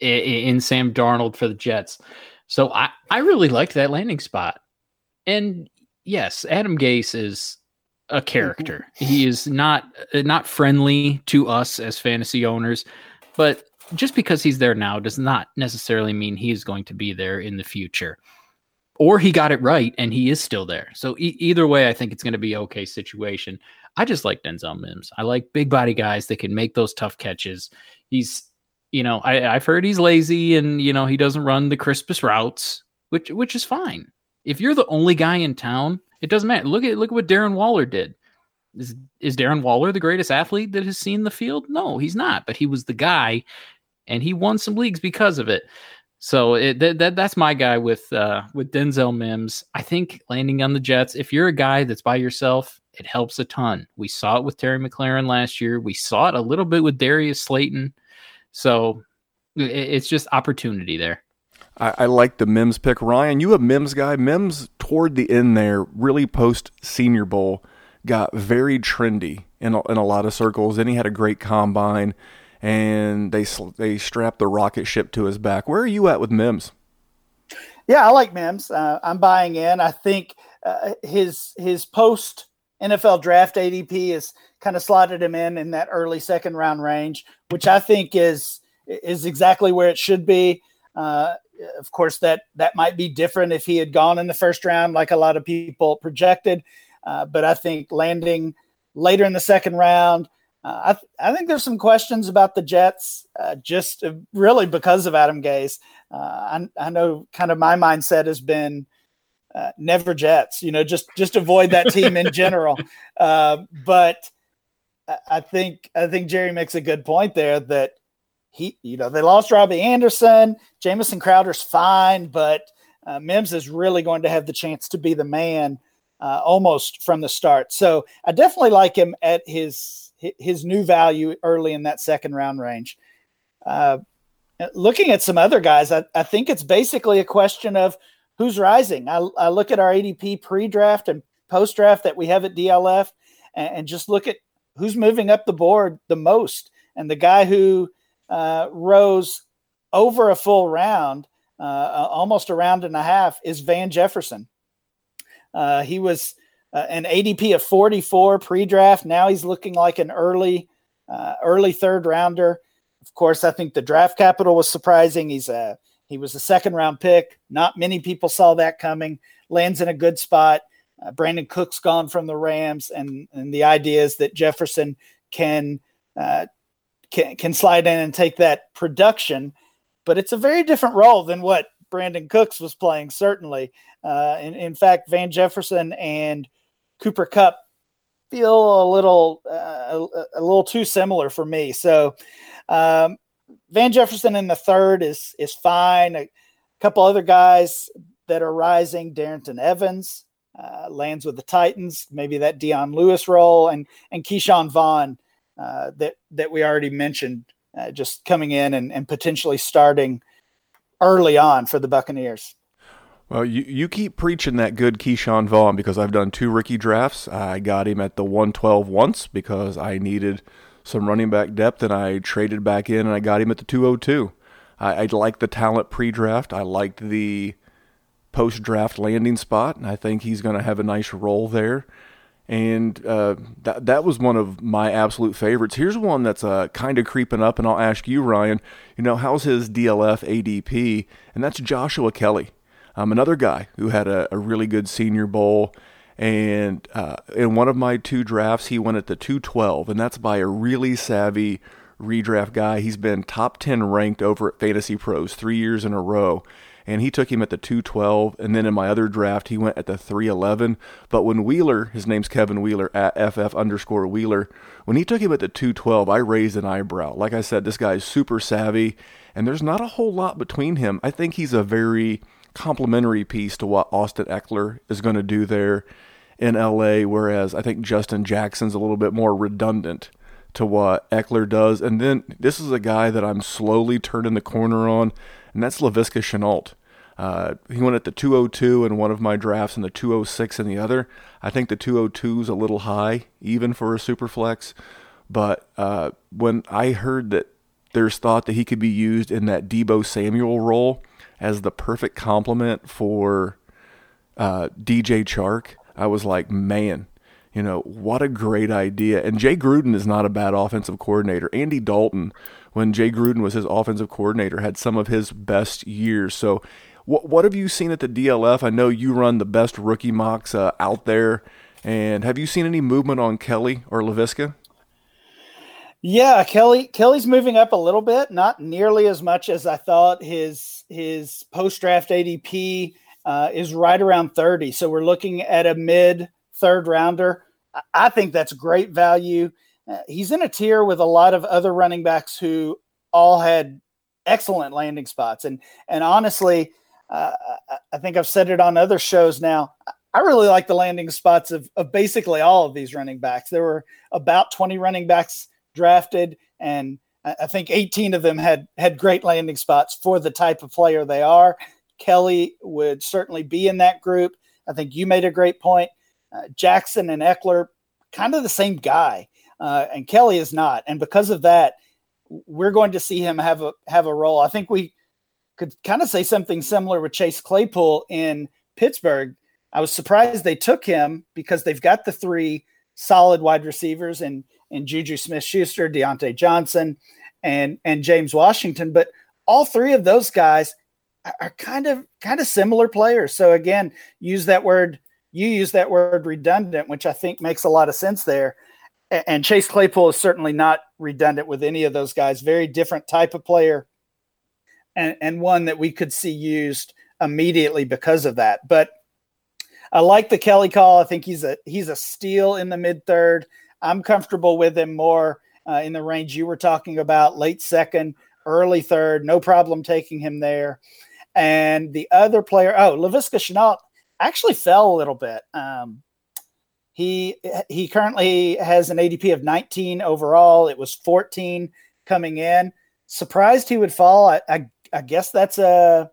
S5: in Sam Darnold for the Jets. So I I really liked that landing spot, and yes, Adam Gase is a character. he is not uh, not friendly to us as fantasy owners, but just because he's there now does not necessarily mean he's going to be there in the future or he got it right and he is still there. So e- either way, I think it's going to be okay situation. I just like Denzel Mims. I like big body guys that can make those tough catches. He's, you know, I, I've heard he's lazy and you know he doesn't run the crispest routes, which which is fine. If you're the only guy in town, it doesn't matter. Look at look at what Darren Waller did. Is is Darren Waller the greatest athlete that has seen the field? No, he's not. But he was the guy, and he won some leagues because of it. So it, that, that that's my guy with uh, with Denzel Mims. I think landing on the Jets. If you're a guy that's by yourself, it helps a ton. We saw it with Terry McLaurin last year. We saw it a little bit with Darius Slayton. So it, it's just opportunity there.
S3: I, I, like the Mims pick. Ryan, you a Mims guy. Mims toward the end there, really post Senior Bowl, got very trendy in a, in a lot of circles. Then he had a great combine and they they strapped the rocket ship to his back. Where are you at with Mims?
S6: Yeah, I like Mims. Uh, I'm buying in. I think uh, his his post NFL draft ADP is kind of slotted him in in that early second round range, which I think is is exactly where it should be. Uh, of course, that that might be different if he had gone in the first round, like a lot of people projected. Uh, but I think landing later in the second round, uh, I, th- I think there's some questions about the Jets, uh, just uh, really because of Adam Gase. Uh, I, I, know kind of my mindset has been uh, never Jets, you know, just just avoid that team in general. Uh, but I think I think Jerry makes a good point there that he, you know, they lost Robbie Anderson, Jamison Crowder's fine, but Mims is really going to have the chance to be the man almost from the start. So I definitely like him at his his new value early in that second round range. Uh, looking at some other guys, I, I, think it's basically a question of who's rising. I, I look at our ADP pre draft and post draft that we have at DLF and, and, just look at who's moving up the board the most. And the guy who uh, rose over a full round, uh, almost a round and a half, is Van Jefferson. Uh, he was uh, an ADP of 44 pre-draft. Now he's looking like an early, uh, early third rounder. Of course, I think the draft capital was surprising. He's a he was a second round pick. Not many people saw that coming. Lands in a good spot. Uh, Brandin Cooks gone from the Rams, and and the idea is that Jefferson can uh, can can slide in and take that production, but it's a very different role than what Brandin Cooks was playing. Certainly, uh, in, in fact, Van Jefferson and Cooper Kupp feel a little uh, a, little too similar for me. So um, Van Jefferson in the third is is fine. A couple other guys that are rising. Darrynton Evans uh, lands with the Titans. Maybe that Dion Lewis role and and Ke'Shawn Vaughn uh, that that we already mentioned, uh, just coming in and, and potentially starting early on for the Buccaneers.
S3: Well, you, you keep preaching that good Ke'Shawn Vaughn because I've done two rookie drafts. I got him at the 112 once because I needed some running back depth, and I traded back in and I got him at the 202. I, I liked the talent pre draft. I liked the post draft landing spot, and I think he's going to have a nice role there. and uh, that that was one of my absolute favorites. Here's one that's uh, kind of creeping up, and I'll ask you, Ryan. You know, how's his DLF ADP? And that's Joshua Kelley, um, another guy who had a, a really good Senior Bowl. And uh, in one of my two drafts, he went at the 212, and that's by a really savvy redraft guy. He's been top 10 ranked over at Fantasy Pros three years in a row and he took him at the 212 and then in my other draft he went at the 311 but when wheeler his name's kevin wheeler at ff underscore wheeler when he took him at the 212 i raised an eyebrow like i said this guy's super savvy and there's not a whole lot between him i think he's a very complementary piece to what austin Ekeler is going to do there in la whereas i think justin jackson's a little bit more redundant to what Ekeler does. And then this is a guy that I'm slowly turning the corner on, and that's Laviska Shenault. Uh, he went at the 202 in one of my drafts and the 206 in the other. I think the 202 is a little high, even for a super flex. But uh, when I heard that there's thought that he could be used in that Deebo Samuel role as the perfect complement for uh, DJ Chark, I was like, man, you know, what a great idea. And Jay Gruden is not a bad offensive coordinator. Andy Dalton, when Jay Gruden was his offensive coordinator, had some of his best years. So what what have you seen at the DLF? I know you run the best rookie mocks uh, out there, and have you seen any movement on Kelley or Laviska?
S6: Yeah, Kelley Kelley's moving up a little bit, not nearly as much as I thought. His his post draft ADP uh, is right around thirty, so we're looking at a mid third rounder. I think that's great value. Uh, he's in a tier with a lot of other running backs who all had excellent landing spots, and and honestly, uh, I think I've said it on other shows now. I really like the landing spots of, of basically all of these running backs. There were about 20 running backs drafted, and I think 18 of them had had great landing spots for the type of player they are. Kelley would certainly be in that group. I think you made a great point. Uh, Jackson and Ekeler, kind of the same guy, uh, and Kelley is not. And because of that, we're going to see him have a have a role. I think we could kind of say something similar with Chase Claypool in Pittsburgh. I was surprised they took him because they've got the three solid wide receivers and and Juju Smith Schuster, Diontae Johnson, and and James Washington. But all three of those guys are kind of kind of similar players. So again, use that word. You use that word redundant, which I think makes a lot of sense there. And Chase Claypool is certainly not redundant with any of those guys. Very different type of player and, and one that we could see used immediately because of that. But I like the Kelley call. I think he's a he's a steal in the mid third. I'm comfortable with him more uh, in the range you were talking about, late second, early third. No problem taking him there. And the other player, oh, Laviska Shenault actually fell a little bit. Um, he he currently has an ADP of 19 overall. It was 14 coming in. Surprised he would fall. I, I I guess that's a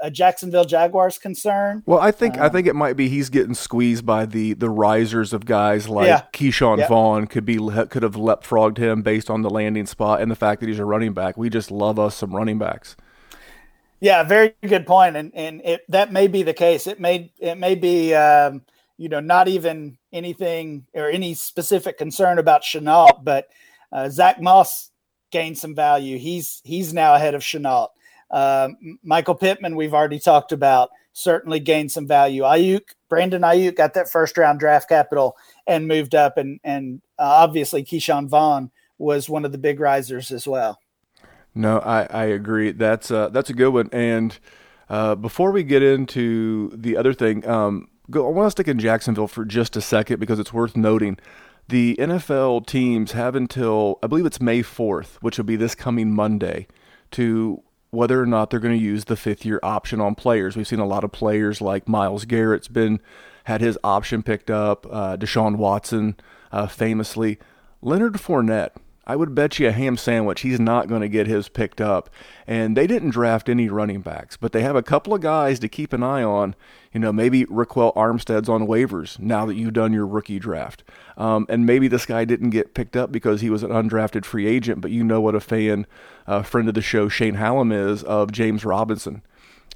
S6: a Jacksonville Jaguars concern.
S3: Well, I think um, I think it might be he's getting squeezed by the the risers of guys like yeah. Ke'Shawn yeah. Vaughn could be could have leapfrogged him based on the landing spot and the fact that he's a running back. We just love us some running backs.
S6: Yeah, very good point, and and it, that may be the case. It may it may be um, you know not even anything or any specific concern about Shenault, but uh, Zach Moss gained some value. He's he's now ahead of Shenault. Um, Michael Pittman, we've already talked about, certainly gained some value. Aiyuk, Brandon Aiyuk got that first round draft capital and moved up, and and uh, obviously Ke'Shawn Vaughn was one of the big risers as well.
S3: No, I, I agree. That's uh, that's a good one. And uh, before we get into the other thing, um, go, I want to stick in Jacksonville for just a second because it's worth noting. The NFL teams have until I believe it's May 4th, which will be this coming Monday, to whether or not they're going to use the fifth year option on players. We've seen a lot of players like Myles Garrett's been had his option picked up. Uh, Deshaun Watson, uh, famously, Leonard Fournette I would bet you a ham sandwich he's not going to get his picked up. And they didn't draft any running backs, but they have a couple of guys to keep an eye on. You know, maybe Ryquell Armstead's on waivers now that you've done your rookie draft. Um, and maybe this guy didn't get picked up because he was an undrafted free agent, but you know what a fan, uh, friend of the show, Shane Hallam is of James Robinson.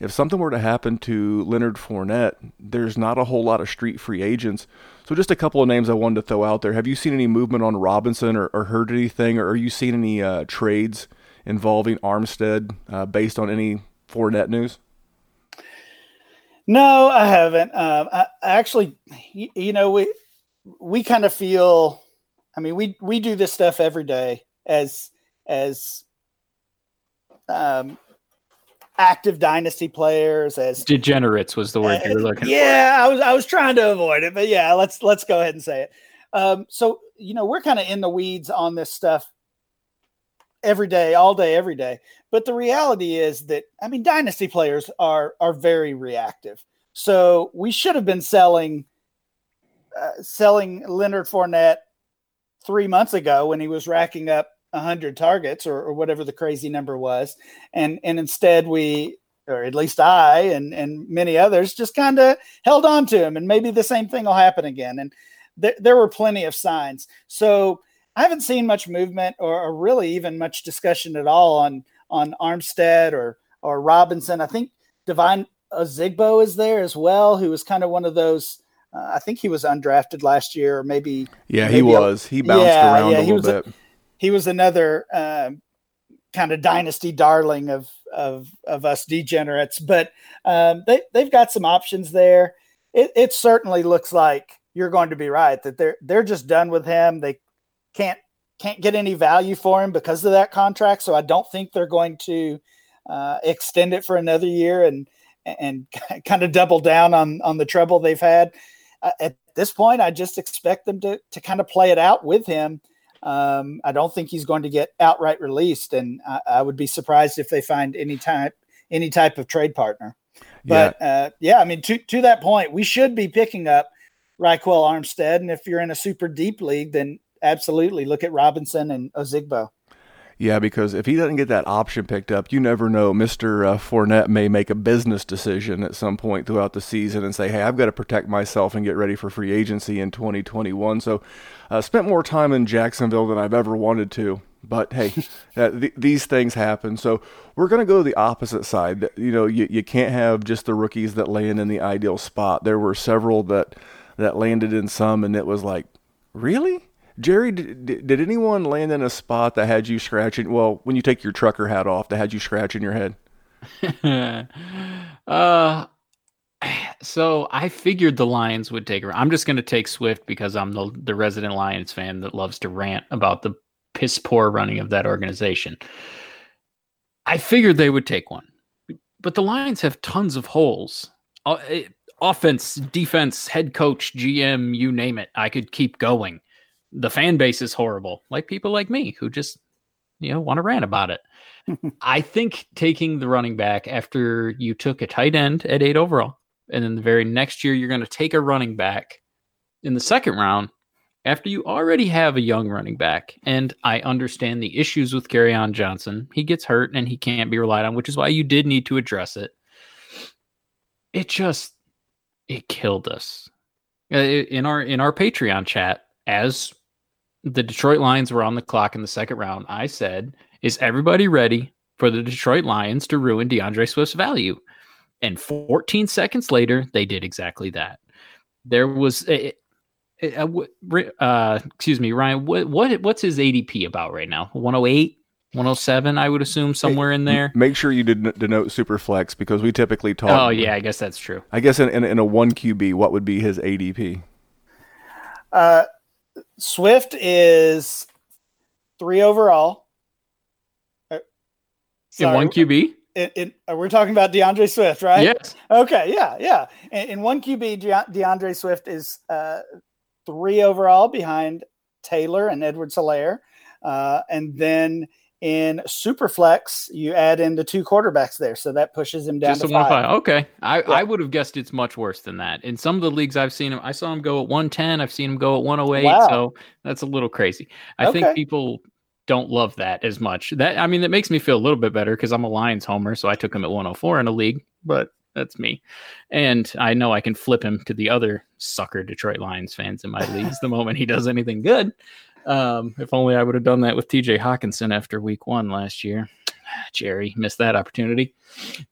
S3: if something were to happen to Leonard Fournette, there's not a whole lot of street free agents. So just a couple of names I wanted to throw out there. Have you seen any movement on Robinson or, or heard anything, or are you seeing any uh, trades involving Armstead uh, based on any Fournette news?
S6: No, I haven't. Um, I, I actually, you, you know, we we kind of feel. I mean, we we do this stuff every day as as um, active dynasty players as
S5: degenerates was the word you were looking
S6: yeah, for. I was I was trying to avoid it, but yeah, let's let's go ahead and say it. Um, so you know, we're kind of in the weeds on this stuff every day, all day, every day. But the reality is that I mean, dynasty players are are very reactive. So we should have been selling uh, selling Leonard Fournette three months ago when he was racking up 100 targets or, or whatever the crazy number was. And and instead we or at least I and and many others just kind of held on to him and maybe the same thing will happen again. And th- there were plenty of signs. So I haven't seen much movement or, or, really even much discussion at all on on Armstead or or Robinson. I think Devine Ozigbo is there as well who was kind of one of those uh, I think he was undrafted last year or maybe
S3: yeah
S6: maybe
S3: he was. He bounced yeah, around yeah, a little bit
S6: a, he was another um, kind of dynasty darling of of of us degenerates. But um, they they've got some options there. It, it certainly looks like you're going to be right that they're they're just done with him. They can't can't get any value for him because of that contract. So I don't think they're going to uh, extend it for another year and and kind of double down on on the trouble they've had. Uh, at this point, I just expect them to to kind of play it out with him um, I don't think he's going to get outright released, and I, I, would be surprised if they find any type any type of trade partner. But yeah, uh, yeah I mean, to to that point, we should be picking up Ryquell Armstead, and if you're in a super deep league, then absolutely look at Robinson and Ozigbo.
S3: Yeah, because if he doesn't get that option picked up, you never know. Mr. Uh, Fournette may make a business decision at some point throughout the season and say, hey, I've got to protect myself and get ready for free agency in 2021. So, uh, spent more time in Jacksonville than I've ever wanted to. But hey, uh, th- these things happen. So we're going to go the opposite side. You know, you, you can't have just the rookies that land in the ideal spot. There were several that that landed in some, and it was like, really? Jerry, did, did anyone land in a spot that had you scratching? Well, when you take your trucker hat off, that had you scratching your head.
S5: uh, so I figured the Lions would take her. I'm just going to take Swift because I'm the the resident Lions fan that loves to rant about the piss poor running of that organization. I figured they would take one, but the Lions have tons of holes. Uh, offense, defense, head coach, GM, you name it. I could keep going the fan base is horrible, like people like me who just you know want to rant about it. I think taking the running back after you took a tight end at eight overall, and then the very next year you're going to take a running back in the second round after you already have a young running back. And I understand the issues with on Johnson. He gets hurt and he can't be relied on, which is why you did need to address it. It just it killed us uh, in our in our Patreon chat as the Detroit Lions were on the clock in the second round, I said, Is everybody ready for the Detroit Lions to ruin DeAndre Swift's value? And 14 seconds later, they did exactly that. There was a, a, a, uh, excuse me, Ryan. What what what's his ADP about right now? 108, 107, I would assume somewhere in there.
S3: Make sure you denote super flex because we typically talk.
S5: Oh yeah, I guess that's true.
S3: I guess in, in, in a one QB, what would be his ADP?
S6: Uh, Swift is three overall.
S5: Uh, in one QB?
S6: Uh, we're talking about DeAndre Swift, right?
S5: Yes.
S6: Okay. Yeah. Yeah. In, in one QB, DeAndre Swift is uh, three overall behind Taylor and Edwards-Helaire. Uh, and then in Superflex, you add in the two quarterbacks there, so that pushes him down Just to five. five.
S5: Okay, I, yeah. I would have guessed it's much worse than that. In some of the leagues I've seen him, I saw him go at 110. I've seen him go at 108. Wow. So that's a little crazy. I okay. think people don't love that as much. That I mean, that makes me feel a little bit better because I'm a Lions homer, so I took him at 104 in a league, but that's me. And I know I can flip him to the other sucker Detroit Lions fans in my leagues the moment he does anything good. Um, if only I would have done that with TJ Hockenson after week one last year. Jerry missed that opportunity.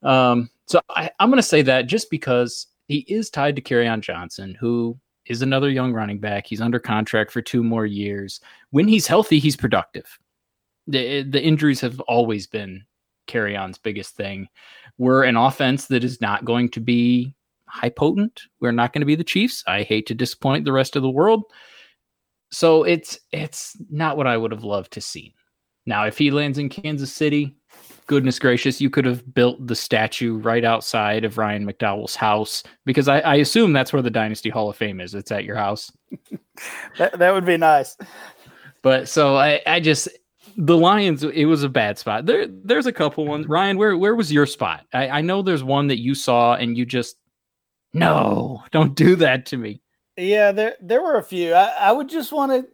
S5: Um, So I, I'm going to say that just because he is tied to Kerryon Johnson, who is another young running back. He's under contract for two more years. When he's healthy, he's productive. The the injuries have always been Kerryon's biggest thing. We're an offense that is not going to be high potent. We're not going to be the Chiefs. I hate to disappoint the rest of the world. So it's it's not what I would have loved to see. Now, if he lands in Kansas City, goodness gracious, you could have built the statue right outside of Ryan McDowell's house because I, I assume that's where the Dynasty Hall of Fame is. It's at your house.
S6: that, that would be nice.
S5: But so I, I just the Lions, it was a bad spot. There there's a couple ones. Mm-hmm. Ryan, where where was your spot? I, I know there's one that you saw and you just no, don't do that to me.
S6: Yeah, there there were a few. I, I would just want to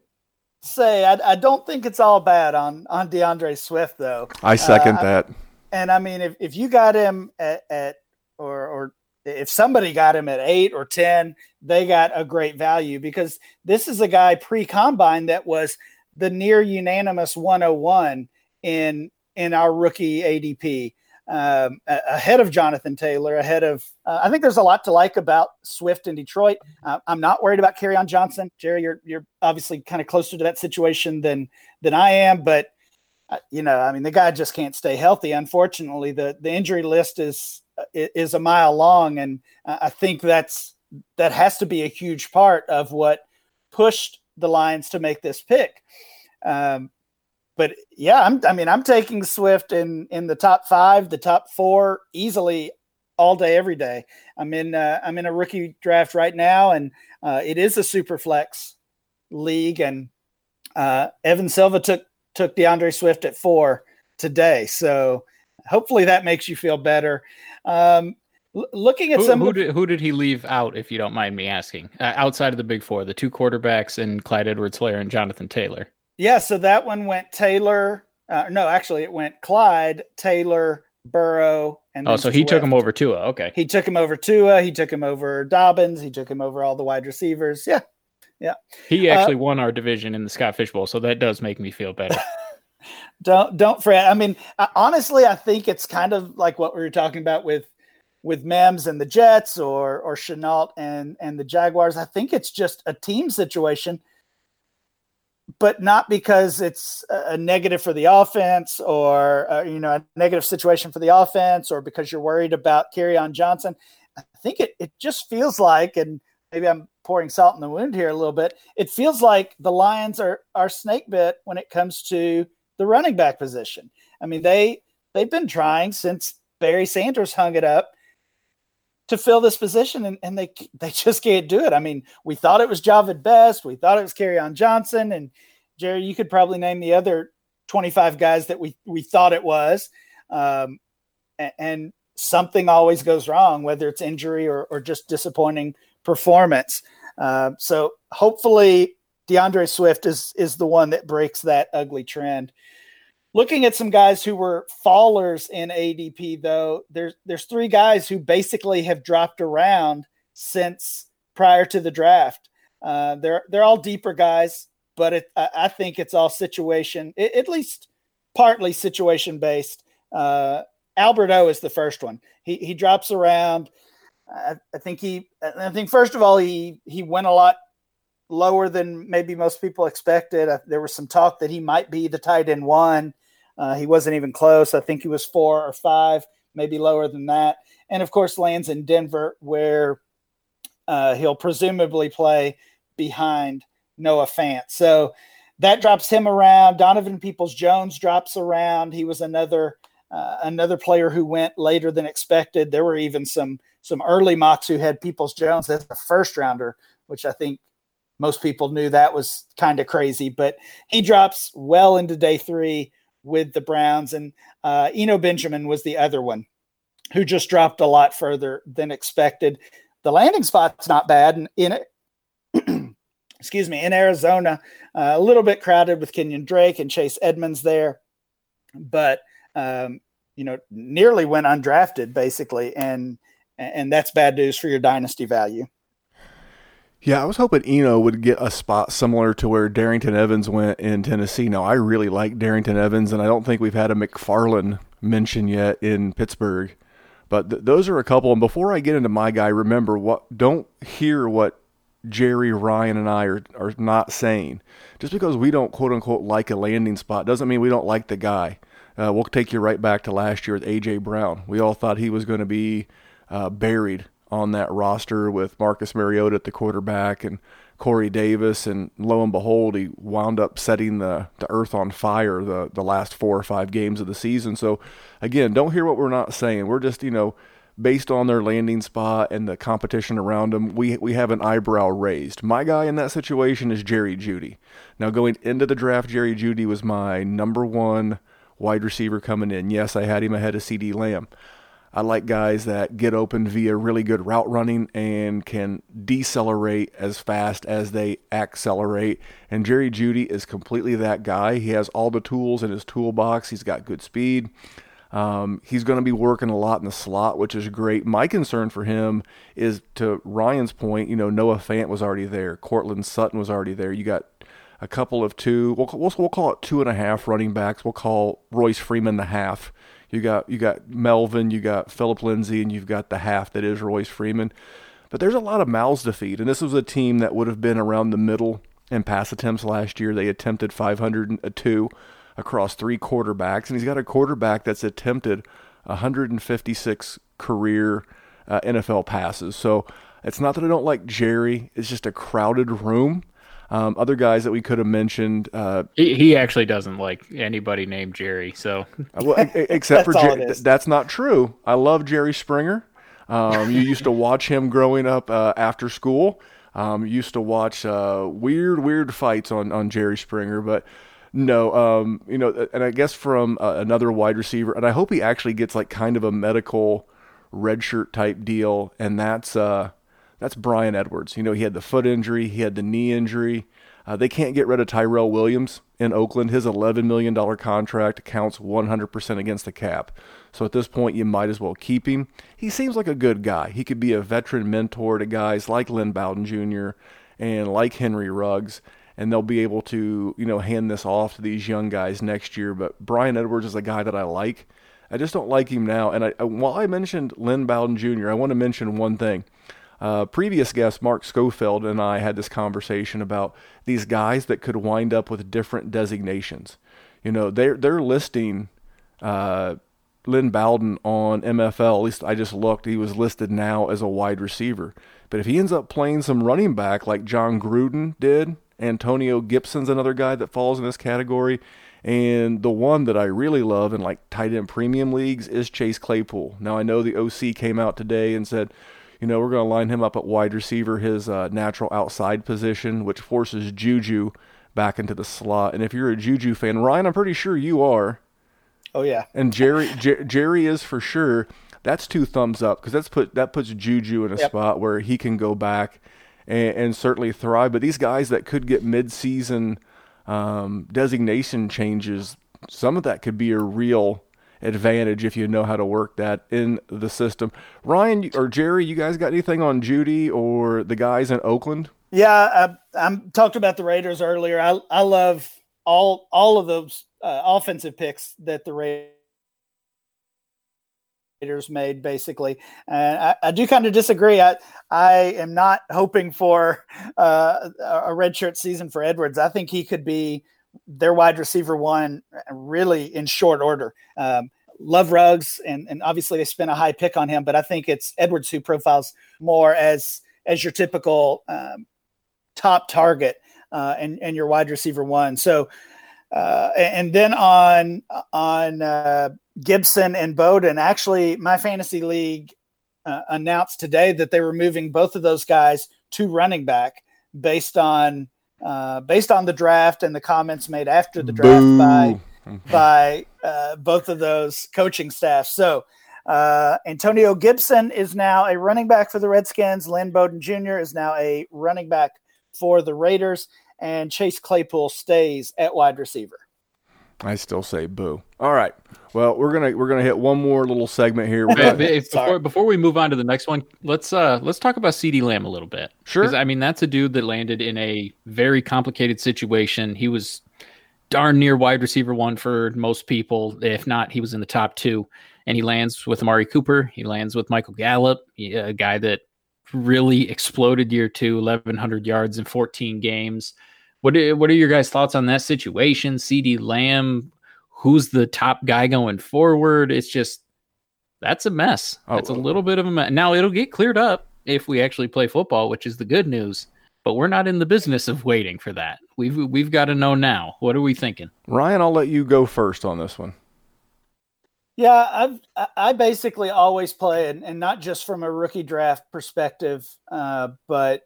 S6: say I, I don't think it's all bad on on D'Andre Swift though.
S3: I second uh, that.
S6: And I mean, if, if you got him at, at or or if somebody got him at eight or ten, they got a great value because this is a guy pre combine that was the near unanimous 101 in in our rookie ADP um, ahead of Jonathan Taylor, ahead of. Uh, I think there's a lot to like about Swift in Detroit. Uh, I'm not worried about Kerryon Johnson. Jerry, you're you're obviously kind of closer to that situation than than I am, but uh, you know, I mean, the guy just can't stay healthy. Unfortunately, the the injury list is uh, is a mile long, and I think that's that has to be a huge part of what pushed the Lions to make this pick. Um, but yeah, I'm, I mean, I'm taking Swift in in the top five, the top four easily all day, every day. I'm in uh, I'm in a rookie draft right now, and uh, it is a super flex league, and uh, Evan Silva took took D'Andre Swift at four today, so hopefully that makes you feel better. Um, l- looking at
S5: who,
S6: some,
S5: who did, who did he leave out, if you don't mind me asking, uh, outside of the big four, the two quarterbacks and Clyde Edwards-Helaire and Jonathan Taylor.
S6: Yeah, so that one went Taylor. Uh, no, actually, it went Clyde, Taylor, Burrow, and
S5: oh, so he took him over Tua. Okay,
S6: he took him over Tua. He took him over Dobbins. He took him over all the wide receivers. Yeah, yeah.
S5: He actually uh, won our division in the Scott Fish Bowl, so that does make me feel better.
S6: don't don't fret. I mean, honestly, I think it's kind of like what we were talking about with with Mims and the Jets, or or Shenault and and the Jaguars. I think it's just a team situation but not because it's a negative for the offense or uh, you know a negative situation for the offense or because you're worried about on Johnson. I think it it just feels like, and maybe I'm pouring salt in the wound here a little bit. It feels like the Lions are are snake bit when it comes to the running back position. I mean they they've been trying since Barry Sanders hung it up to fill this position and, and they they just can't do it. I mean, we thought it was Jahvid Best, we thought it was on Johnson, and Jerry, you could probably name the other 25 guys that we we thought it was. Um, and, something always goes wrong, whether it's injury or, or just disappointing performance. Uh, so hopefully DeAndre Swift is is the one that breaks that ugly trend looking at some guys who were fallers in ADP, though, there's there's three guys who basically have dropped around since prior to the draft. Uh, they're they're all deeper guys, but it, I, think it's all situation, it, at least partly situation based. Uh, Albert O is the first one. He he drops around. I, I think he. I think first of all he he went a lot lower than maybe most people expected. There was some talk that he might be the tight end one. Uh, he wasn't even close. I think he was four or five, maybe lower than that. And of course, lands in Denver, where uh, he'll presumably play behind Noah Fant. So that drops him around. Donovan Peoples Jones drops around. He was another uh, another player who went later than expected. There were even some some early mocks who had Peoples Jones as a first rounder, which I think most people knew that was kind of crazy. But he drops well into day three with the Browns, and uh, Eno Benjamin was the other one who just dropped a lot further than expected. The landing spot's not bad, and in it, excuse me, in Arizona, uh, a little bit crowded with Kenyan Drake and Chase Edmonds there, but um, you know, nearly went undrafted basically, and and that's bad news for your dynasty value.
S3: Yeah, I was hoping Eno would get a spot similar to where Darrynton Evans went in Tennessee. Now, I really like Darrynton Evans, and I don't think we've had a McFarland mention yet in Pittsburgh. But th- those are a couple. And before I get into my guy, remember what? Don't hear what Jerry, Ryan, and I are are not saying. Just because we don't quote unquote like a landing spot doesn't mean we don't like the guy. Uh, we'll take you right back to last year with AJ Brown. We all thought he was going to be uh, buried on that roster with Marcus Mariota at the quarterback and Corey Davis, and lo and behold, he wound up setting the, the earth on fire the, the last four or five games of the season. So, again, don't hear what we're not saying. We're just, you know, based on their landing spot and the competition around them, we, we have an eyebrow raised. My guy in that situation is Jerry Jeudy. Now, going into the draft, Jerry Jeudy was my number one wide receiver coming in. Yes, I had him ahead of CeeDee Lamb. I like guys that get open via really good route running and can decelerate as fast as they accelerate. And Jerry Jeudy is completely that guy. He has all the tools in his toolbox. He's got good speed. Um, he's going to be working a lot in the slot, which is great. My concern for him is to Ryan's point. You know, Noah Fant was already there. Courtland Sutton was already there. You got a couple of two. We'll, we'll, we'll call it two and a half running backs. We'll call Royce Freeman the half you got you got Melvin, you got Phillip Lindsay, and you've got the half that is Royce Freeman. But there's a lot of mouths to feed, and this was a team that would have been around the middle in pass attempts last year. They attempted 502 across three quarterbacks, and he's got a quarterback that's attempted 156 career uh, NFL passes. So it's not that I don't like Jerry; it's just a crowded room. Um, other guys that we could have mentioned. Uh,
S5: he, he actually doesn't like anybody named Jerry. So,
S3: uh, well, except for Jerry, th- that's not true. I love Jerry Springer. Um, you used to watch him growing up uh, after school. Um, used to watch uh, weird, weird fights on on Jerry Springer, but no, um, you know, and I guess from uh, another wide receiver, and I hope he actually gets like kind of a medical redshirt type deal, and that's uh, that's Bryan Edwards. You know, he had the foot injury, he had the knee injury. Uh, they can't get rid of Tyrell Williams in Oakland. His $11 million contract counts 100% against the cap. So at this point, you might as well keep him. He seems like a good guy. He could be a veteran mentor to guys like Lynn Bowden Jr. and like Henry Ruggs, and they'll be able to, you know, hand this off to these young guys next year. But Bryan Edwards is a guy that I like. I just don't like him now. And I, while I mentioned Lynn Bowden Jr., I want to mention one thing. Uh, previous guest Mark Schofield and I had this conversation about these guys that could wind up with different designations. You know, they're they're listing uh, Lynn Bowden on MFL. At least I just looked; he was listed now as a wide receiver. But if he ends up playing some running back like Jon Gruden did, Antonio Gibson's another guy that falls in this category. And the one that I really love in like tight end premium leagues is Chase Claypool. Now I know the OC came out today and said, you know, we're going to line him up at wide receiver, his uh, natural outside position, which forces Juju back into the slot. And if you're a Juju fan, Ryan, I'm pretty sure you are.
S6: Oh yeah.
S3: And Jerry Jerry is for sure. That's two thumbs up because that's put that puts Juju in a yep. spot where he can go back and, and, certainly thrive. But these guys that could get mid-season um, designation changes, some of that could be a real advantage if you know how to work that in the system. Ryan or Jerry, you guys got anything on Jeudy or the guys in Oakland?
S6: Yeah, I, I talked about the Raiders earlier. I I love all all of those uh, offensive picks that the Raiders made basically and I, I do kind of disagree i i am not hoping for uh, a redshirt season for edwards i think he could be their wide receiver one really in short order. Um, love Ruggs and and obviously they spent a high pick on him, but I think it's Edwards who profiles more as as your typical um, top target uh, and and your wide receiver one. So. Uh, and then on on uh, Gibson and Bowden, actually, my fantasy league uh, announced today that they were moving both of those guys to running back based on uh, based on the draft and the comments made after the draft Boo. by by uh, both of those coaching staffs. So uh, Antonio Gibson is now a running back for the Redskins. Lynn Bowden Jr. is now a running back for the Raiders, and Chase Claypool stays at wide receiver.
S3: I still say boo. All right. Well, we're gonna we're gonna hit one more little segment here.
S5: before, before we move on to the next one, let's uh let's talk about CeeDee Lamb a little bit.
S3: Sure.
S5: I mean, that's a dude that landed in a very complicated situation. He was darn near wide receiver one for most people. If not, he was in the top two. and he lands with Amari Cooper. He lands with Michael Gallup, a guy that really exploded year two, 1,100 yards in 14 games. What are, what are your guys' thoughts on that situation? CeeDee Lamb, who's the top guy going forward? It's just that's a mess. Oh, that's a little bit of a mess. Now it'll get cleared up if we actually play football, which is the good news. But we're not in the business of waiting for that. We've we've got to know now. What are we thinking?
S3: Ryan, I'll let you go first on this one.
S6: Yeah, I've I basically always play, and, and not just from a rookie draft perspective, uh, but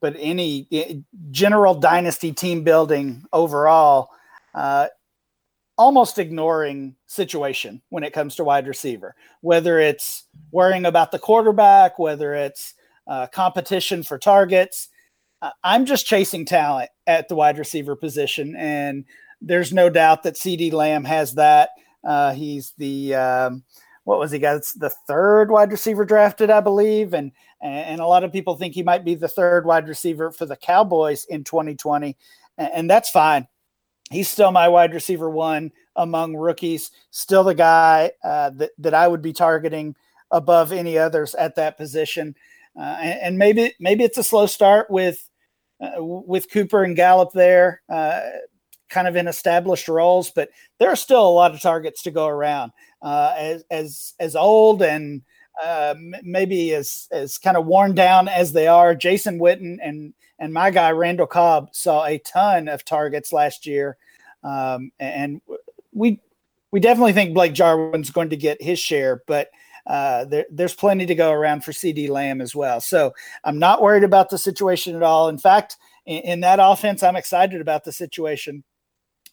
S6: but any eh, general dynasty team building overall. Uh, almost ignoring situation when it comes to wide receiver, whether it's worrying about the quarterback, whether it's uh, competition for targets. Uh, I'm just chasing talent at the wide receiver position, and there's no doubt that CeeDee Lamb has that. Uh, he's the um, what was he? Got the third wide receiver drafted, I believe, and and a lot of people think he might be the third wide receiver for the Cowboys in 2020, and that's fine he's still my wide receiver one among rookies. Still the guy uh, that that I would be targeting above any others at that position. Uh, and, and, maybe maybe it's a slow start with uh, with Cooper and Gallup there, uh, kind of in established roles, but there are still a lot of targets to go around. Uh, as as as old and uh, maybe as as kind of worn down as they are, Jason Witten and and my guy Randall Cobb saw a ton of targets last year, um, and we we definitely think Blake Jarwin's going to get his share, but uh, there, there's plenty to go around for CeeDee Lamb as well. So I'm not worried about the situation at all. In fact, in, in that offense, I'm excited about the situation.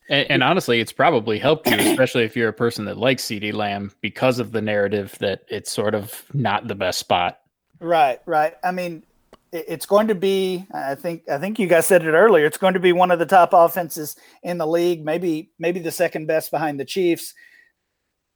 S5: And, and, honestly, it's probably helped you, especially if you're a person that likes CeeDee Lamb, because of the narrative that it's sort of not the best spot.
S6: Right, right. I mean, it's going to be i think i think you guys said it earlier it's going to be one of the top offenses in the league maybe maybe the second best behind the chiefs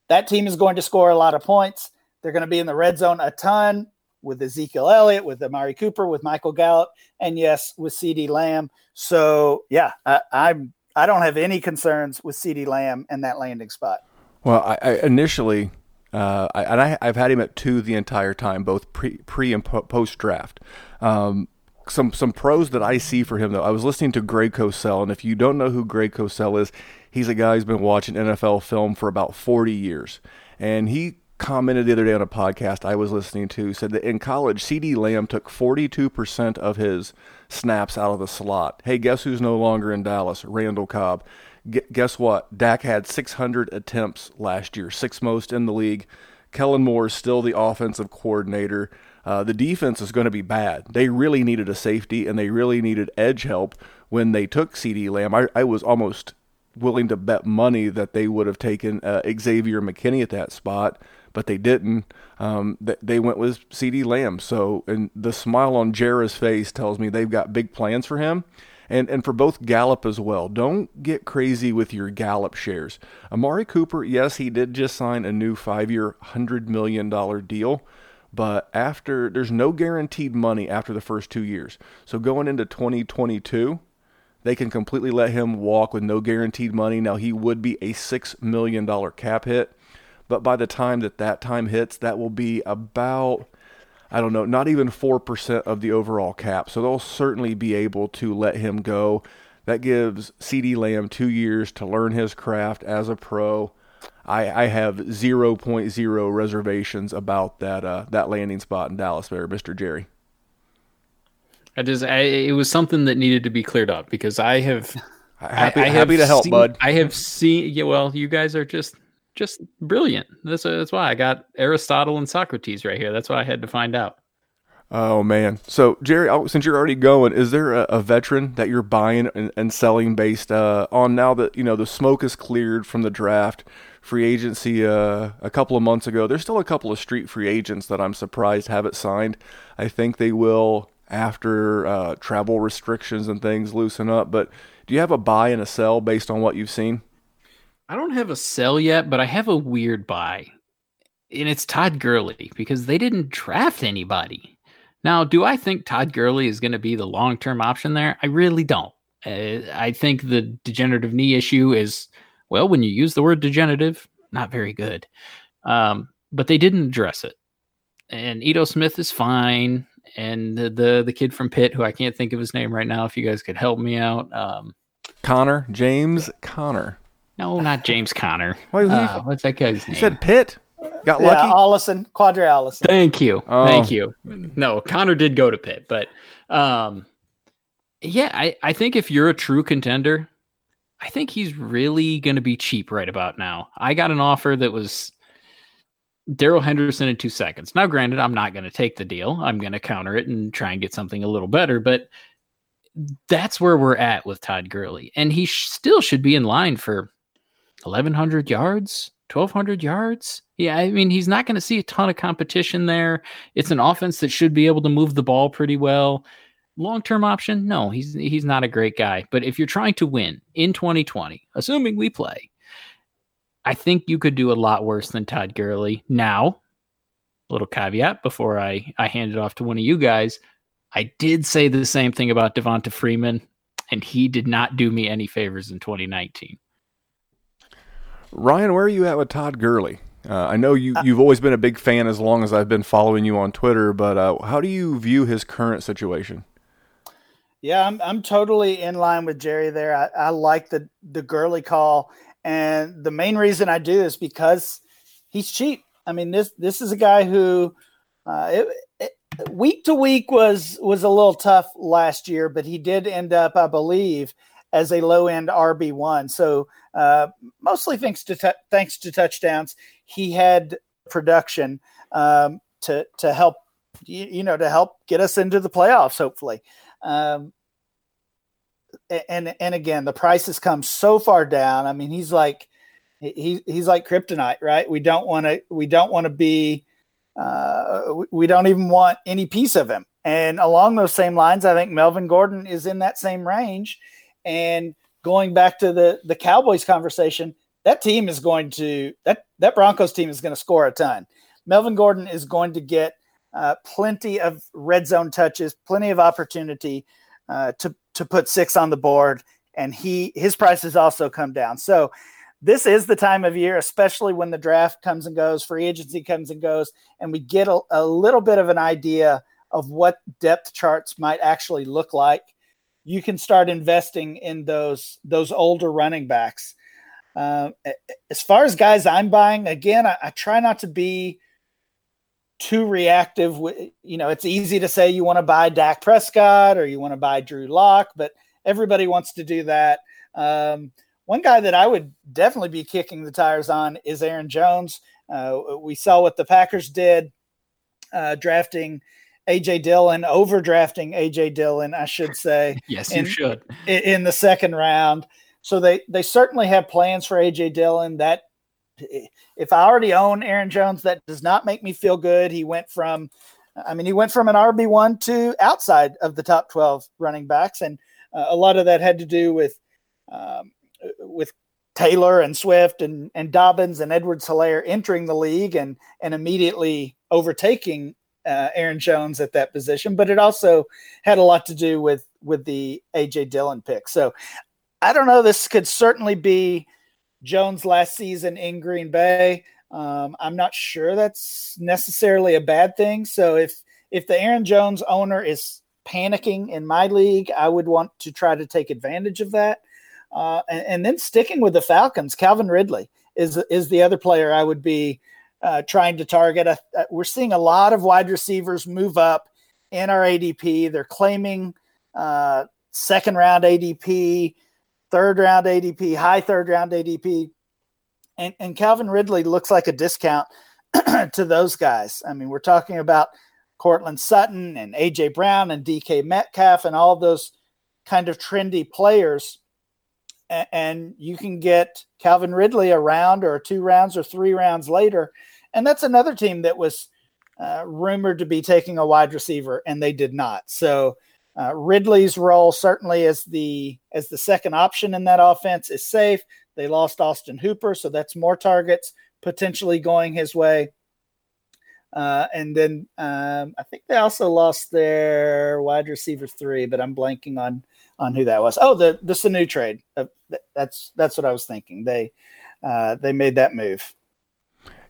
S6: that team is going to score a lot of points they're going to be in the red zone a ton with ezekiel elliott with amari cooper with michael gallup and yes with CeeDee lamb so yeah I, i'm i don't have any concerns with CeeDee lamb and that landing spot
S3: well I, I initially uh, I, and I, have had him at two the entire time, both pre, pre and po- post draft. Um, some some pros that I see for him though. I was listening to Greg Cosell, and if you don't know who Greg Cosell is, he's a guy who's been watching NFL film for about 40 years, and he commented the other day on a podcast I was listening to said that in college, CeeDee Lamb took 42% of his snaps out of the slot. Hey, guess who's no longer in Dallas? Randall Cobb. G- guess what? Dak had 600 attempts last year, sixth most in the league. Kellen Moore is still the offensive coordinator. Uh, the defense is going to be bad. They really needed a safety and they really needed edge help when they took CeeDee Lamb. I, I was almost willing to bet money that they would have taken uh, Xavier McKinney at that spot, but they didn't. Um, they, went with CeeDee Lamb. So, and the smile on Jera's face tells me they've got big plans for him. And, and for both Gallup as well. Don't get crazy with your Gallup shares. Amari Cooper, yes, he did just sign a new five year, $100 million deal but after there's no guaranteed money after the first two years. So going into 2022, they can completely let him walk with no guaranteed money. Now he would be a six million dollar cap hit, but by the time that that time hits, that will be about I don't know, not even four percent of the overall cap. So they'll certainly be able to let him go. That gives CeeDee Lamb two years to learn his craft as a pro I, I have 0.0 reservations about that uh, that landing spot in Dallas there, Mr. Jerry.
S5: I just I, it was something that needed to be cleared up because I have
S3: happy, I, I happy to help,
S5: seen,
S3: bud.
S5: I have seen yeah, well, you guys are just just brilliant. That's that's why I got Aristotle and Socrates right here. That's why I had to find out.
S3: Oh man! So Jerry, since you're already going, is there a, a veteran that you're buying and, and selling based uh, on now that you know the smoke is cleared from the draft? free agency uh, a couple of months ago. There's still a couple of street free agents that I'm surprised have it signed. I think they will after uh, travel restrictions and things loosen up. But do you have a buy and a sell based on what you've seen?
S5: I don't have a sell yet, but I have a weird buy. And it's Todd Gurley because they didn't draft anybody. Now, do I think Todd Gurley is going to be the long term option there? I really don't. Uh, I think the degenerative knee issue is well, when you use the word degenerative, not very good. Um, but they didn't address it. And Ito Smith is fine. And the, the, the kid from Pitt, who I can't think of his name right now, if you guys could help me out. Um,
S3: Connor, James Connor.
S5: No, not James Connor.
S3: Wait, who-
S5: Uh, what's that guy's name?
S3: You said Pitt. Got
S6: Yeah,
S3: lucky.
S6: Ollison, Qadree Ollison.
S5: Thank you.
S3: Oh.
S5: Thank you. No, Connor did go to Pitt, but um yeah, I, I think if you're a true contender, I think he's really gonna be cheap right about now. I got an offer that was Darrell Henderson in two seconds. Now, granted, I'm not gonna take the deal. I'm gonna counter it and try and get something a little better, but that's where we're at with Todd Gurley. And he sh- still should be in line for 1,100 yards, 1,200 yards. Yeah, I mean, he's not going to see a ton of competition there. It's an offense that should be able to move the ball pretty well. Long term option? No, he's he's not a great guy. But if you're trying to win in 2020, assuming we play, I think you could do a lot worse than Todd Gurley. Now, little caveat before I, I hand it off to one of you guys. I did say the same thing about Devonta Freeman, and he did not do me any favors in 2019.
S3: Ryan, where are you at with Todd Gurley? Uh, I know you, you've always been a big fan as long as I've been following you on Twitter, but uh, how do you view his current situation?
S6: Yeah, I'm I'm totally in line with Jerry there. I, I like the the Gurley call, and the main reason I do is because he's cheap. I mean this this is a guy who uh, it, it, week to week was was a little tough last year, but he did end up, I believe, as a low end RB one. So uh, mostly thanks to t- thanks to touchdowns, he had production um, to to help you, you know to help get us into the playoffs. Hopefully. Um, and and again, the price has come so far down. I mean, he's like he he's like kryptonite, right? We don't want to we don't want to be uh, we, we don't even want any piece of him. And along those same lines, I think Melvin Gordon is in that same range. And going back to the the Cowboys conversation, that team is going to that that Broncos team is going to score a ton. Melvin Gordon is going to get uh, plenty of red zone touches, plenty of opportunity uh, to to put six on the board, and he his price has also come down. So this is the time of year, especially when the draft comes and goes, free agency comes and goes, and we get a, a little bit of an idea of what depth charts might actually look like. You can start investing in those those older running backs. Uh, as far as guys I'm buying, again, I, I try not to be too reactive. You know, it's easy to say you want to buy Dak Prescott or you want to buy Drew Lock, but everybody wants to do that. Um, one guy that I would definitely be kicking the tires on is Aaron Jones. Uh, we saw what the Packers did uh, drafting AJ Dillon, overdrafting AJ Dillon, I should say.
S5: yes,
S6: in,
S5: you should.
S6: In, the second round. So they they certainly have plans for AJ Dillon. That if I already own Aaron Jones, that does not make me feel good. He went from, I mean, he went from an RB one to outside of the top twelve running backs, and uh, a lot of that had to do with um, with Taylor and Swift and and Dobbins and Edwards Helaire entering the league and and immediately overtaking uh, Aaron Jones at that position. But it also had a lot to do with with the AJ Dillon pick. So I don't know. This could certainly be Jones last season in Green Bay. Um, I'm not sure that's necessarily a bad thing. So if if the Aaron Jones owner is panicking in my league, I would want to try to take advantage of that. Uh, and, and, then sticking with the Falcons, Calvin Ridley is is the other player I would be uh, trying to target. Uh, we're seeing a lot of wide receivers move up in our ADP. They're claiming uh, second round ADP third round ADP, high third round ADP. And, and Calvin Ridley looks like a discount to those guys. I mean, we're talking about Courtland Sutton and AJ Brown and DK Metcalf and all those kind of trendy players. And, and you can get Calvin Ridley a round or two rounds or three rounds later. And that's another team that was uh, rumored to be taking a wide receiver, and they did not. So, uh, Ridley's role certainly as the as the second option in that offense is safe. They lost Austin Hooper, so that's more targets potentially going his way. Uh, and then um, I think they also lost their wide receiver three, but I'm blanking on on who that was. Oh, the the Sanu trade. Uh, that's that's what I was thinking. They uh, they made that move.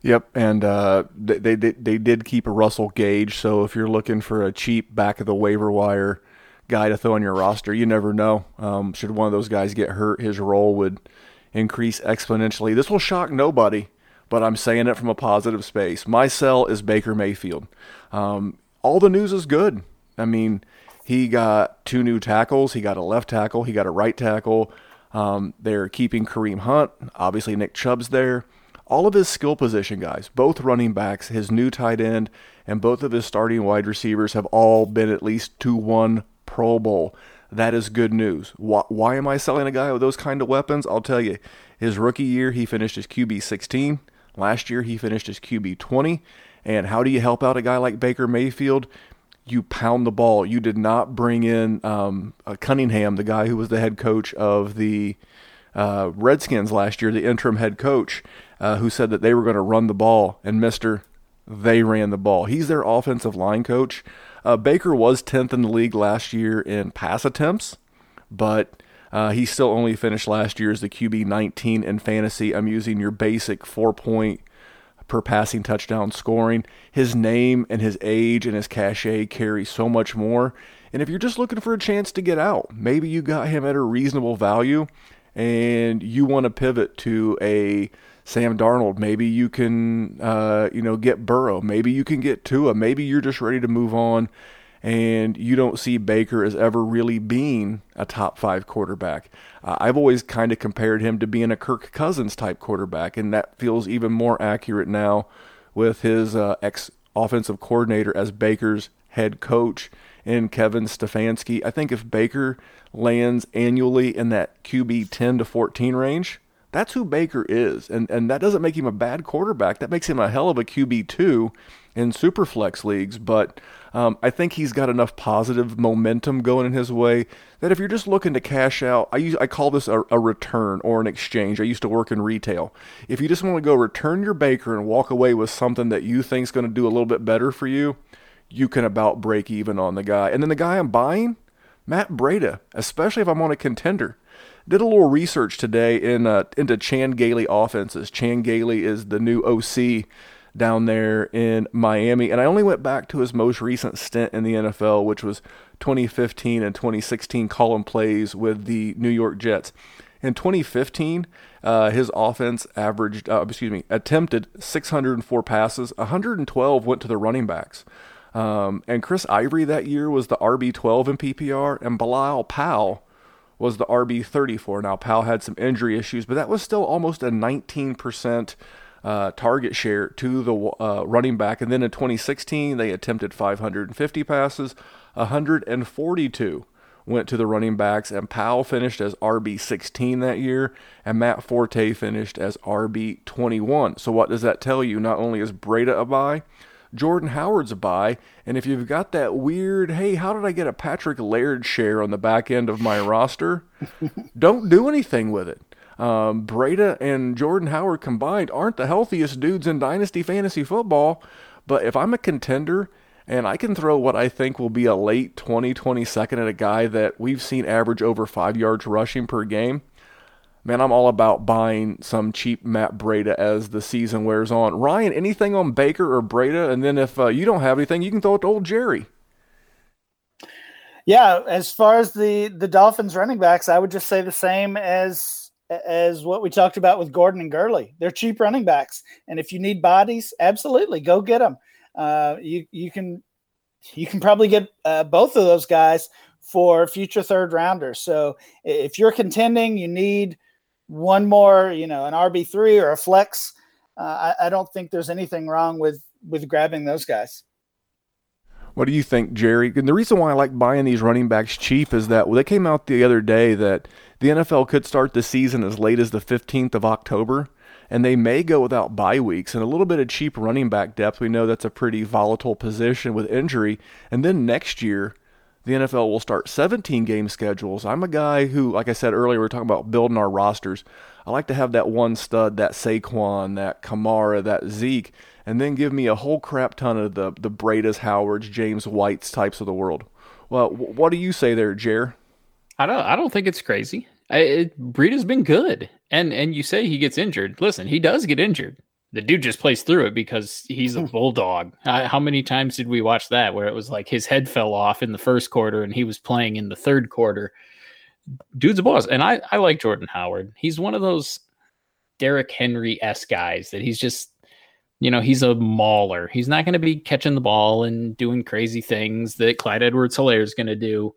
S3: Yep, and uh, they, they they did keep a Russell Gage. So if you're looking for a cheap back of the waiver wire guy to throw on your roster, you never know. Um, should one of those guys get hurt, his role would increase exponentially. This will shock nobody, but I'm saying it from a positive space. My sell is Baker Mayfield. Um, all the news is good. I mean, he got two new tackles. He got a left tackle. He got a right tackle. Um, they're keeping Kareem Hunt. Obviously, Nick Chubb's there all of his skill position guys, both running backs, his new tight end, and both of his starting wide receivers have all been at least 2 1 Pro Bowl. That is good news. Why, why, am I selling a guy with those kind of weapons? I'll tell you. His rookie year, he finished his QB 16. Last year, he finished his QB 20. And how do you help out a guy like Baker Mayfield? You pound the ball. You did not bring in um, Cunningham, the guy who was the head coach of the uh, Redskins last year, the interim head coach uh, who said that they were going to run the ball, and Mister, they ran the ball. He's their offensive line coach. Uh, Baker was 10th in the league last year in pass attempts, but uh, he still only finished last year as the QB 19 in fantasy. I'm using your basic four point per passing touchdown scoring. His name and his age and his cachet carry so much more. And if you're just looking for a chance to get out, maybe you got him at a reasonable value and you want to pivot to a Sam Darnold. Maybe you can, uh, you know, get Burrow. Maybe you can get Tua. Maybe you're just ready to move on, and you don't see Baker as ever really being a top five quarterback. Uh, I've always kind of compared him to being a Kirk Cousins type quarterback, and that feels even more accurate now with his uh, ex offensive coordinator as Baker's head coach in Kevin Stefanski. I think if Baker lands annually in that QB 10 to 14 range, that's who Baker is. And, and that doesn't make him a bad quarterback. That makes him a hell of a QB2 in super flex leagues. But um, I think he's got enough positive momentum going in his way that if you're just looking to cash out, I, use, I call this a, a return or an exchange. I used to work in retail. If you just want to go return your Baker and walk away with something that you think is going to do a little bit better for you, you can about break even on the guy. And then the guy I'm buying, Matt Breida, especially if I'm on a contender did a little research today in uh, into Chan Gailey offenses. Chan Gailey is the new OC down there in Miami, and I only went back to his most recent stint in the NFL, which was 2015 and 2016 column plays with the New York Jets. In 2015, uh, his offense averaged, uh, excuse me, attempted 604 passes. 112 went to the running backs. Um, and Chris Ivory that year was the RB12 in PPR, and Bilal Powell was the RB34. Now, Powell had some injury issues, but that was still almost a 19% uh, target share to the uh, running back. And then in 2016, they attempted 550 passes, 142 went to the running backs, and Powell finished as RB16 that year, and Matt Forte finished as RB21. So, what does that tell you? Not only is Breida a buy, Jordan Howard's a buy. And if you've got that weird, hey, how did I get a Patrick Laird share on the back end of my roster? Don't do anything with it. Um, Breida and Jordan Howard combined aren't the healthiest dudes in Dynasty Fantasy Football. But if I'm a contender and I can throw what I think will be a late 20, 22nd at a guy that we've seen average over five yards rushing per game, man, I'm all about buying some cheap Matt Breida as the season wears on. Ryan, anything on Baker or Breida? And then if uh, you don't have anything, you can throw it to old Jerry.
S6: Yeah, as far as the the Dolphins running backs, I would just say the same as as what we talked about with Gordon and Gurley. They're cheap running backs, and if you need bodies, absolutely go get them. Uh, you you can you can probably get uh, both of those guys for future third rounders. So if you're contending, you need one more, you know, an RB three or a flex. Uh, I, I don't think there's anything wrong with with grabbing those guys.
S3: What do you think, Jerry? And the reason why I like buying these running backs cheap is that well, they came out the other day that the NFL could start the season as late as the 15th of October, and they may go without bye weeks and a little bit of cheap running back depth. We know that's a pretty volatile position with injury. And then next year, the NFL will start 17 game schedules. I'm a guy who, like I said earlier, we are talking about building our rosters. I like to have that one stud, that Saquon, that Kamara, that Zeke, and then give me a whole crap ton of the the Breidas, Howards, James Whites types of the world. Well, what do you say there, Jer?
S5: I don't. I don't think it's crazy. I, it, Breida's been good, and and you say he gets injured. Listen, he does get injured. The dude just plays through it because he's a bulldog. Uh, how many times did we watch that where it was like his head fell off in the first quarter and he was playing in the third quarter? Dude's a boss, and I I like Jordan Howard. He's one of those Derrick Henry s guys that he's just you know he's a mauler. He's not going to be catching the ball and doing crazy things that Clyde Edwards-Helaire is going to do,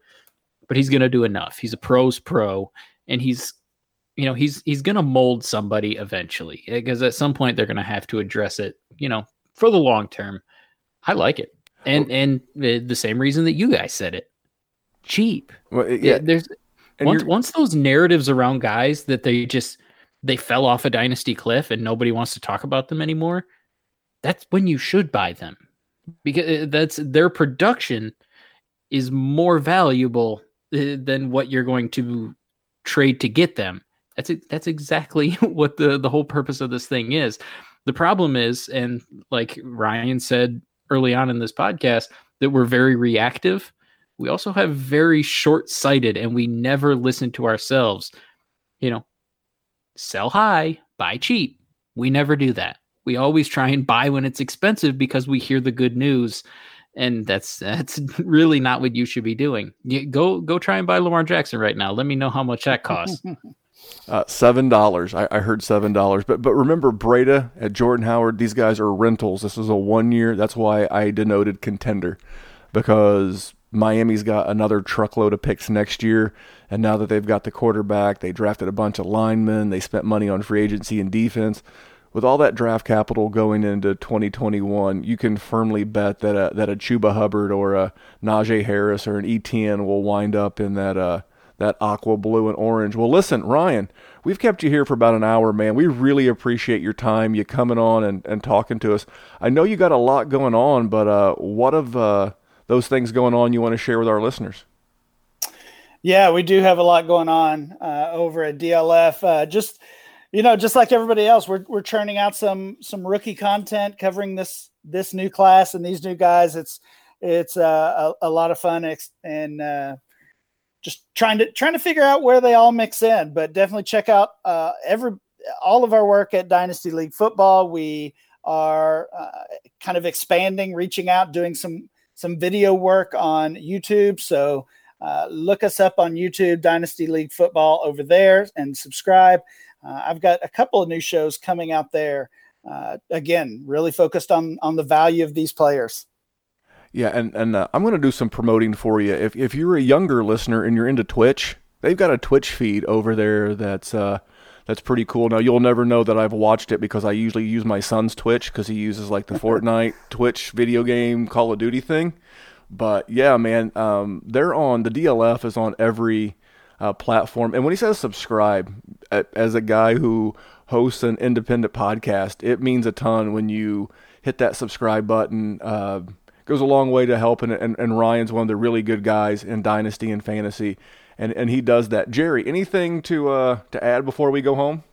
S5: but he's going to do enough. He's a pro's pro, and he's you know he's he's going to mold somebody eventually because at some point they're going to have to address it you know for the long term. I like it. And and the same reason that you guys said it. Cheap.
S3: Well, yeah,
S5: there's
S3: and
S5: once, once those narratives around guys that they just they fell off a dynasty cliff and nobody wants to talk about them anymore that's when you should buy them. Because uh, that's their production is more valuable uh, than what you're going to trade to get them that's it that's exactly what the the whole purpose of this thing is. The problem is and like ryan said early on in this podcast that we're very reactive. We also have very short-sighted and we never listen to ourselves. You know sell high buy cheap. We never do that. We always try and buy when it's expensive because we hear the good news and that's that's really not what you should be doing. Go go try and buy lamar jackson right now. Let me know how much that costs
S3: Uh, seven dollars. I, I heard seven dollars. But but remember Breida at Jordan Howard. These guys are rentals. This is a one year. That's why I denoted contender, because Miami's got another truckload of picks next year. And now that they've got the quarterback, they drafted a bunch of linemen. They spent money on free agency and defense. With all that draft capital going into 2021, you can firmly bet that a, that a Chuba Hubbard or a Najee Harris or an Etienne will wind up in that uh, that aqua blue and orange. Well, listen, Ryan, we've kept you here for about an hour, man. We really appreciate your time, you coming on and, and talking to us. I know you got a lot going on, but uh, what of uh, those things going on you want to share with our listeners?
S6: Yeah, we do have a lot going on uh, over at DLF. Uh, just you know, just like everybody else, we're we're churning out some some rookie content covering this this new class and these new guys. It's it's uh, a, a lot of fun and uh, just trying to trying to figure out where they all mix in. But definitely check out uh, every all of our work at Dynasty League Football. We are uh, kind of expanding, reaching out, doing some some video work on YouTube. So uh, look us up on YouTube, Dynasty League Football over there, and subscribe. Uh, I've got a couple of new shows coming out there. Uh, again, really focused on on the value of these players.
S3: Yeah, and and uh, I'm going to do some promoting for you. If if you're a younger listener and you're into Twitch, they've got a Twitch feed over there that's uh that's pretty cool. Now you'll never know that I've watched it because I usually use my son's Twitch because he uses like the Fortnite Twitch video game Call of Duty thing. But yeah, man, um, they're on the DLF is on every uh, platform. And when he says subscribe, as a guy who hosts an independent podcast, it means a ton when you hit that subscribe button. Uh, goes a long way to helping it. And, and Ryan's one of the really good guys in Dynasty and Fantasy, and and he does that. Jerry, anything to uh, to add before we go home?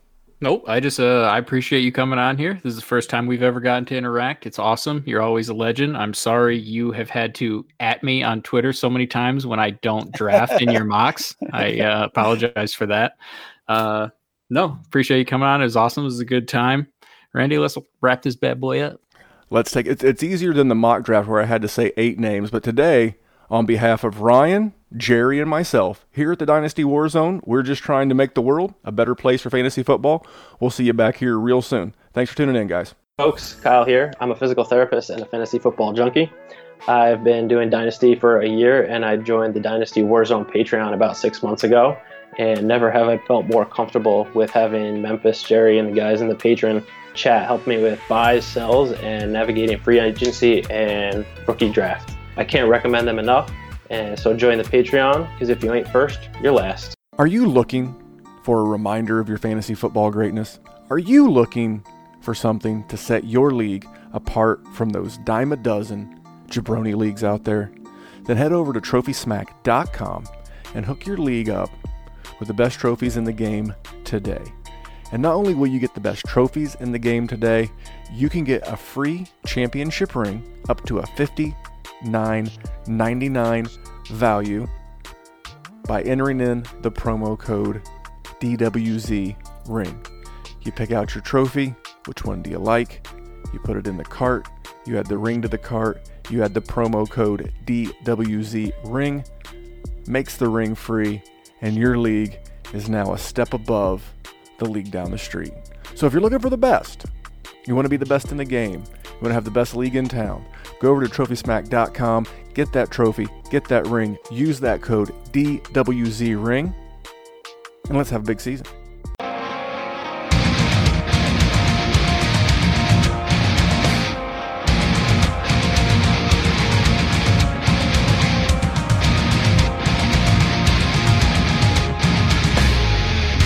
S5: Nope. I just uh I appreciate you coming on here. This is the first time we've ever gotten to interact. It's awesome. You're always a legend. I'm sorry you have had to at me on Twitter so many times when I don't draft in your mocks. I uh, apologize for that. Uh no, appreciate you coming on. It was awesome. It was a good time. Randy, let's wrap this bad boy up.
S3: Let's take it's it's easier than the mock draft where I had to say eight names, but today, on behalf of Ryan, Jerry, and myself, here at the Dynasty Warzone, we're just trying to make the world a better place for fantasy football. We'll see you back here real soon. Thanks for tuning in, guys.
S7: Folks, Kyle here. I'm a physical therapist and a fantasy football junkie. I've been doing Dynasty for a year and I joined the Dynasty Warzone Patreon about six months ago. And never have I felt more comfortable with having Memphis, Jerry, and the guys in the Patreon chat help me with buys, sells, and navigating free agency and rookie draft. I can't recommend them enough. And so join the Patreon because if you ain't first, you're last.
S3: Are you looking for a reminder of your fantasy football greatness? Are you looking for something to set your league apart from those dime a dozen jabroni leagues out there? Then head over to trophysmack.com and hook your league up with the best trophies in the game today. And not only will you get the best trophies in the game today, you can get a free championship ring up to a $59.99 value by entering in the promo code DWZ ring. You pick out your trophy, Which one do you like? You put it in the cart, you add the ring to the cart, you add the promo code DWZ ring, makes the ring free, and your league is now a step above the league down the street. So if you're looking for the best, you want to be the best in the game, you want to have the best league in town, go over to trophysmack.com, get that trophy, get that ring, use that code DWZ ring, and let's have a big season.